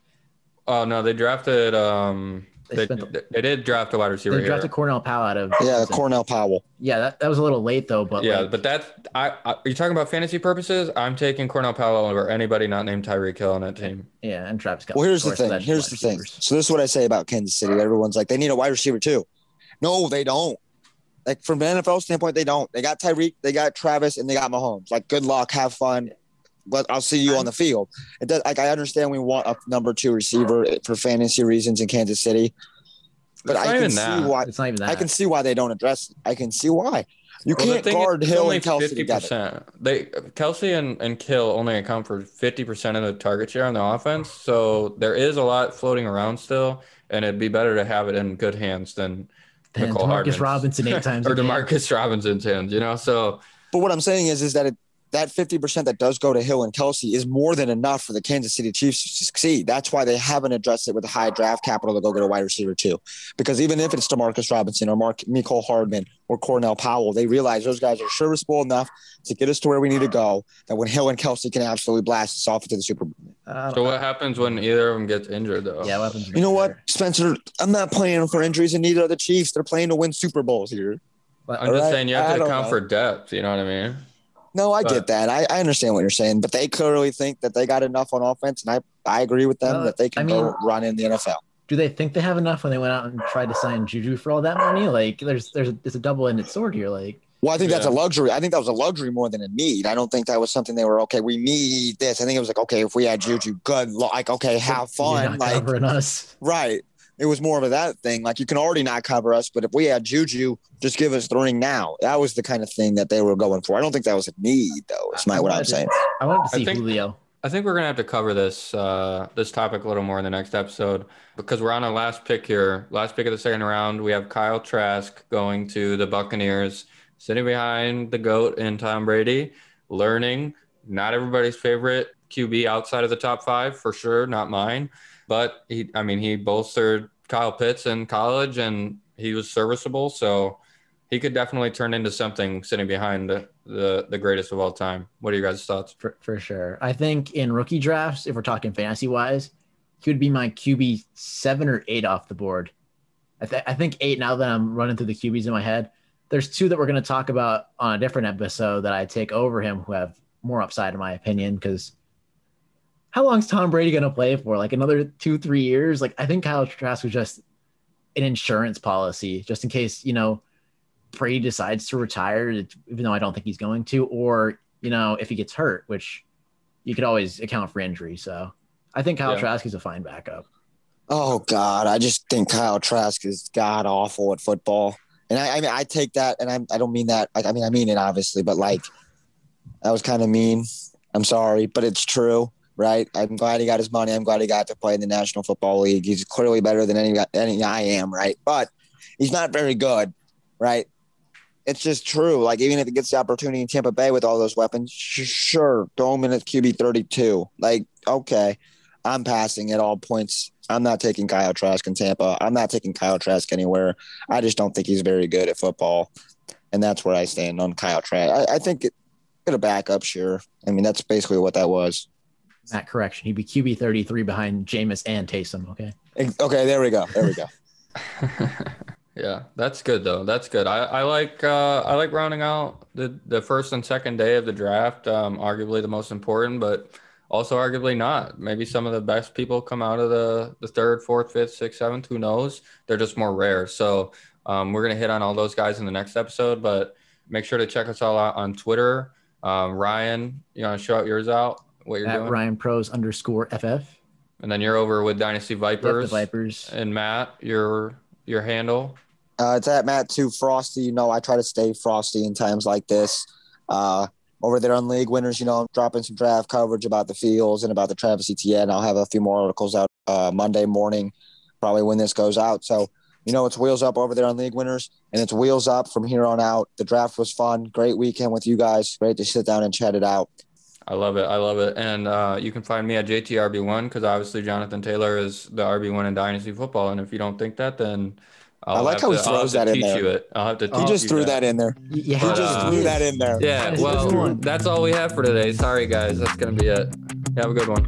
oh no, they drafted. Um, They they, the- they did draft a wide receiver they here. drafted Cornell Powell out of Yeah, Clemson. Cornell Powell. yeah. That, that was a little late though, but yeah, like, but that's I, I. Are you talking about fantasy purposes? I'm taking Cornell Powell over anybody not named Tyreek Hill on that team. yeah, and Travis. Kelce, Well, here's the thing. Here's wide the thing. So this is what I say about Kansas City. Everyone's like, they need a wide receiver too. No, they don't. Like from an NFL standpoint, they don't. They got Tyreek, they got Travis, and they got Mahomes. Like, good luck, have fun. But I'll see you on the field. It does. Like, I understand we want a number two receiver for fantasy reasons in Kansas City, but It's I can see that. why. It's not even that. I can see why they don't address. I can see why. You Well, can't thing is, guard Hill and Kelce together. 50%. They Kelce and, and Kill only account for 50% of the target share on the offense. So there is a lot floating around still, and it'd be better to have it in good hands than Then Mecole Demarcus Hardman's. Robinson eight times or a game. Demarcus Robinson's hands, you know? So But what I'm saying is, is that it, that 50% that does go to Hill and Kelce is more than enough for the Kansas City Chiefs to succeed. That's why they haven't addressed it with a high draft capital to go get a wide receiver too. Because even if it's Demarcus Robinson or Mark Mecole Hardman or Cornell Powell, they realize those guys are serviceable enough to get us to where we need to go. That when Hill and Kelce can absolutely blast us off into the Super Bowl. So what happens when either of them gets injured though? yeah, weapons. You know what, Spencer? I'm not playing for injuries, and neither are the Chiefs. They're playing to win Super Bowls here. But, I'm just Alright, saying you have to account know. for depth, you know what I mean? No, I But- get that. I, I understand what you're saying, but they clearly think that they got enough on offense, and I, I agree with them Well, that they can I mean- go run in the NFL. do they think they have enough when they went out and tried to sign Juju for all that money? Like, there's there's a, it's a double-ended sword here. Like, Well, I think that's a luxury. I think that was a luxury more than a need. I don't think that was something they were okay. We need this. I think it was like okay, if we had Juju, good. lu- Like okay, have you're fun. not Like covering us. right. It was more of that thing. Like you can already not cover us, but if we had Juju, just give us the ring now. That was the kind of thing that they were going for. I don't think that was a need, though. It's my what I'm saying. I wanted to I see think- Julio. I think we're gonna have to cover this uh, this topic a little more in the next episode because we're on our last pick here, last pick of the second round. We have Kyle Trask going to the Buccaneers, sitting behind the goat and Tom Brady, learning. Not everybody's favorite QB outside of the top five for sure, not mine. But he, I mean, he bolstered Kyle Pitts in college, and he was serviceable, so he could definitely turn into something sitting behind the the, the greatest of all time. What are you guys' thoughts? For, for sure. I think in rookie drafts, if we're talking fantasy wise, he would be my QB seven or eight off the board. I, th- I think eight now that I'm running through the QBs in my head. There's two that we're going to talk about on a different episode that I take over him who have more upside, in my opinion. Because how long's Tom Brady going to play for? Like another two, three years? Like I think Kyle Trask was just an insurance policy, just in case, you know, Brady decides to retire, even though I don't think he's going to, or you know, if he gets hurt, which you could always account for injury. So I think Kyle Yeah. Trask is a fine backup. Oh God, I just think Kyle Trask is god awful at football, and I, I mean I take that, and I I don't mean that. Like I mean I mean it obviously, but like that was kind of mean. I'm sorry, but it's true, right? I'm glad he got his money. I'm glad he got to play in the National Football League. He's clearly better than any any I am, right? But he's not very good, right? It's just true. Like even if he gets the opportunity in Tampa Bay with all those weapons, sure, throw him in at QB 32. Like okay. I'm passing at all points. I'm not taking Kyle Trask in Tampa. I'm not taking Kyle Trask anywhere. I just don't think he's very good at football, and that's where I stand on Kyle Trask. I, I think it, a backup, sure. I mean, that's basically what that was. That correction. He'd be QB 33 behind Jameis and Taysom. Okay. Okay, there we go. There we go. yeah, that's good though. That's good. I, I like uh, I like rounding out the the first and second day of the draft. Um, arguably the most important, but also arguably not. Maybe some of the best people come out of the the third, fourth, fifth, sixth, seventh. Who knows? They're just more rare. So um, we're gonna hit on all those guys in the next episode. But make sure to check us all out on Twitter. Um, Ryan, you want to shout yours out? What you're At doing? Ryan Pros underscore FF. And then you're over with Dynasty Yep, Vipers. the Vipers. And Matt, your your handle. Uh, it's at Matt too Frosty. You know, I try to stay frosty in times like this. Uh, over there on League Winners, you know, I'm dropping some draft coverage about the fields and about the Travis Etienne. I'll have a few more articles out uh, Monday morning, probably when this goes out. So, you know, it's wheels up over there on League Winners, and it's wheels up from here on out. The draft was fun. Great weekend with you guys. Great to sit down and chat it out. I love it. I love it. And uh, you can find me at JTRB1 because obviously Jonathan Taylor is the RB1 in Dynasty football. And if you don't think that, then I'll I like have how he to, I'll throws that in there. you it. I'll have to teach He just you threw that in there. Yeah, He just uh, threw that in there. Yeah, well, that's all we have for today. Sorry, guys. That's going to be it. Have a good one.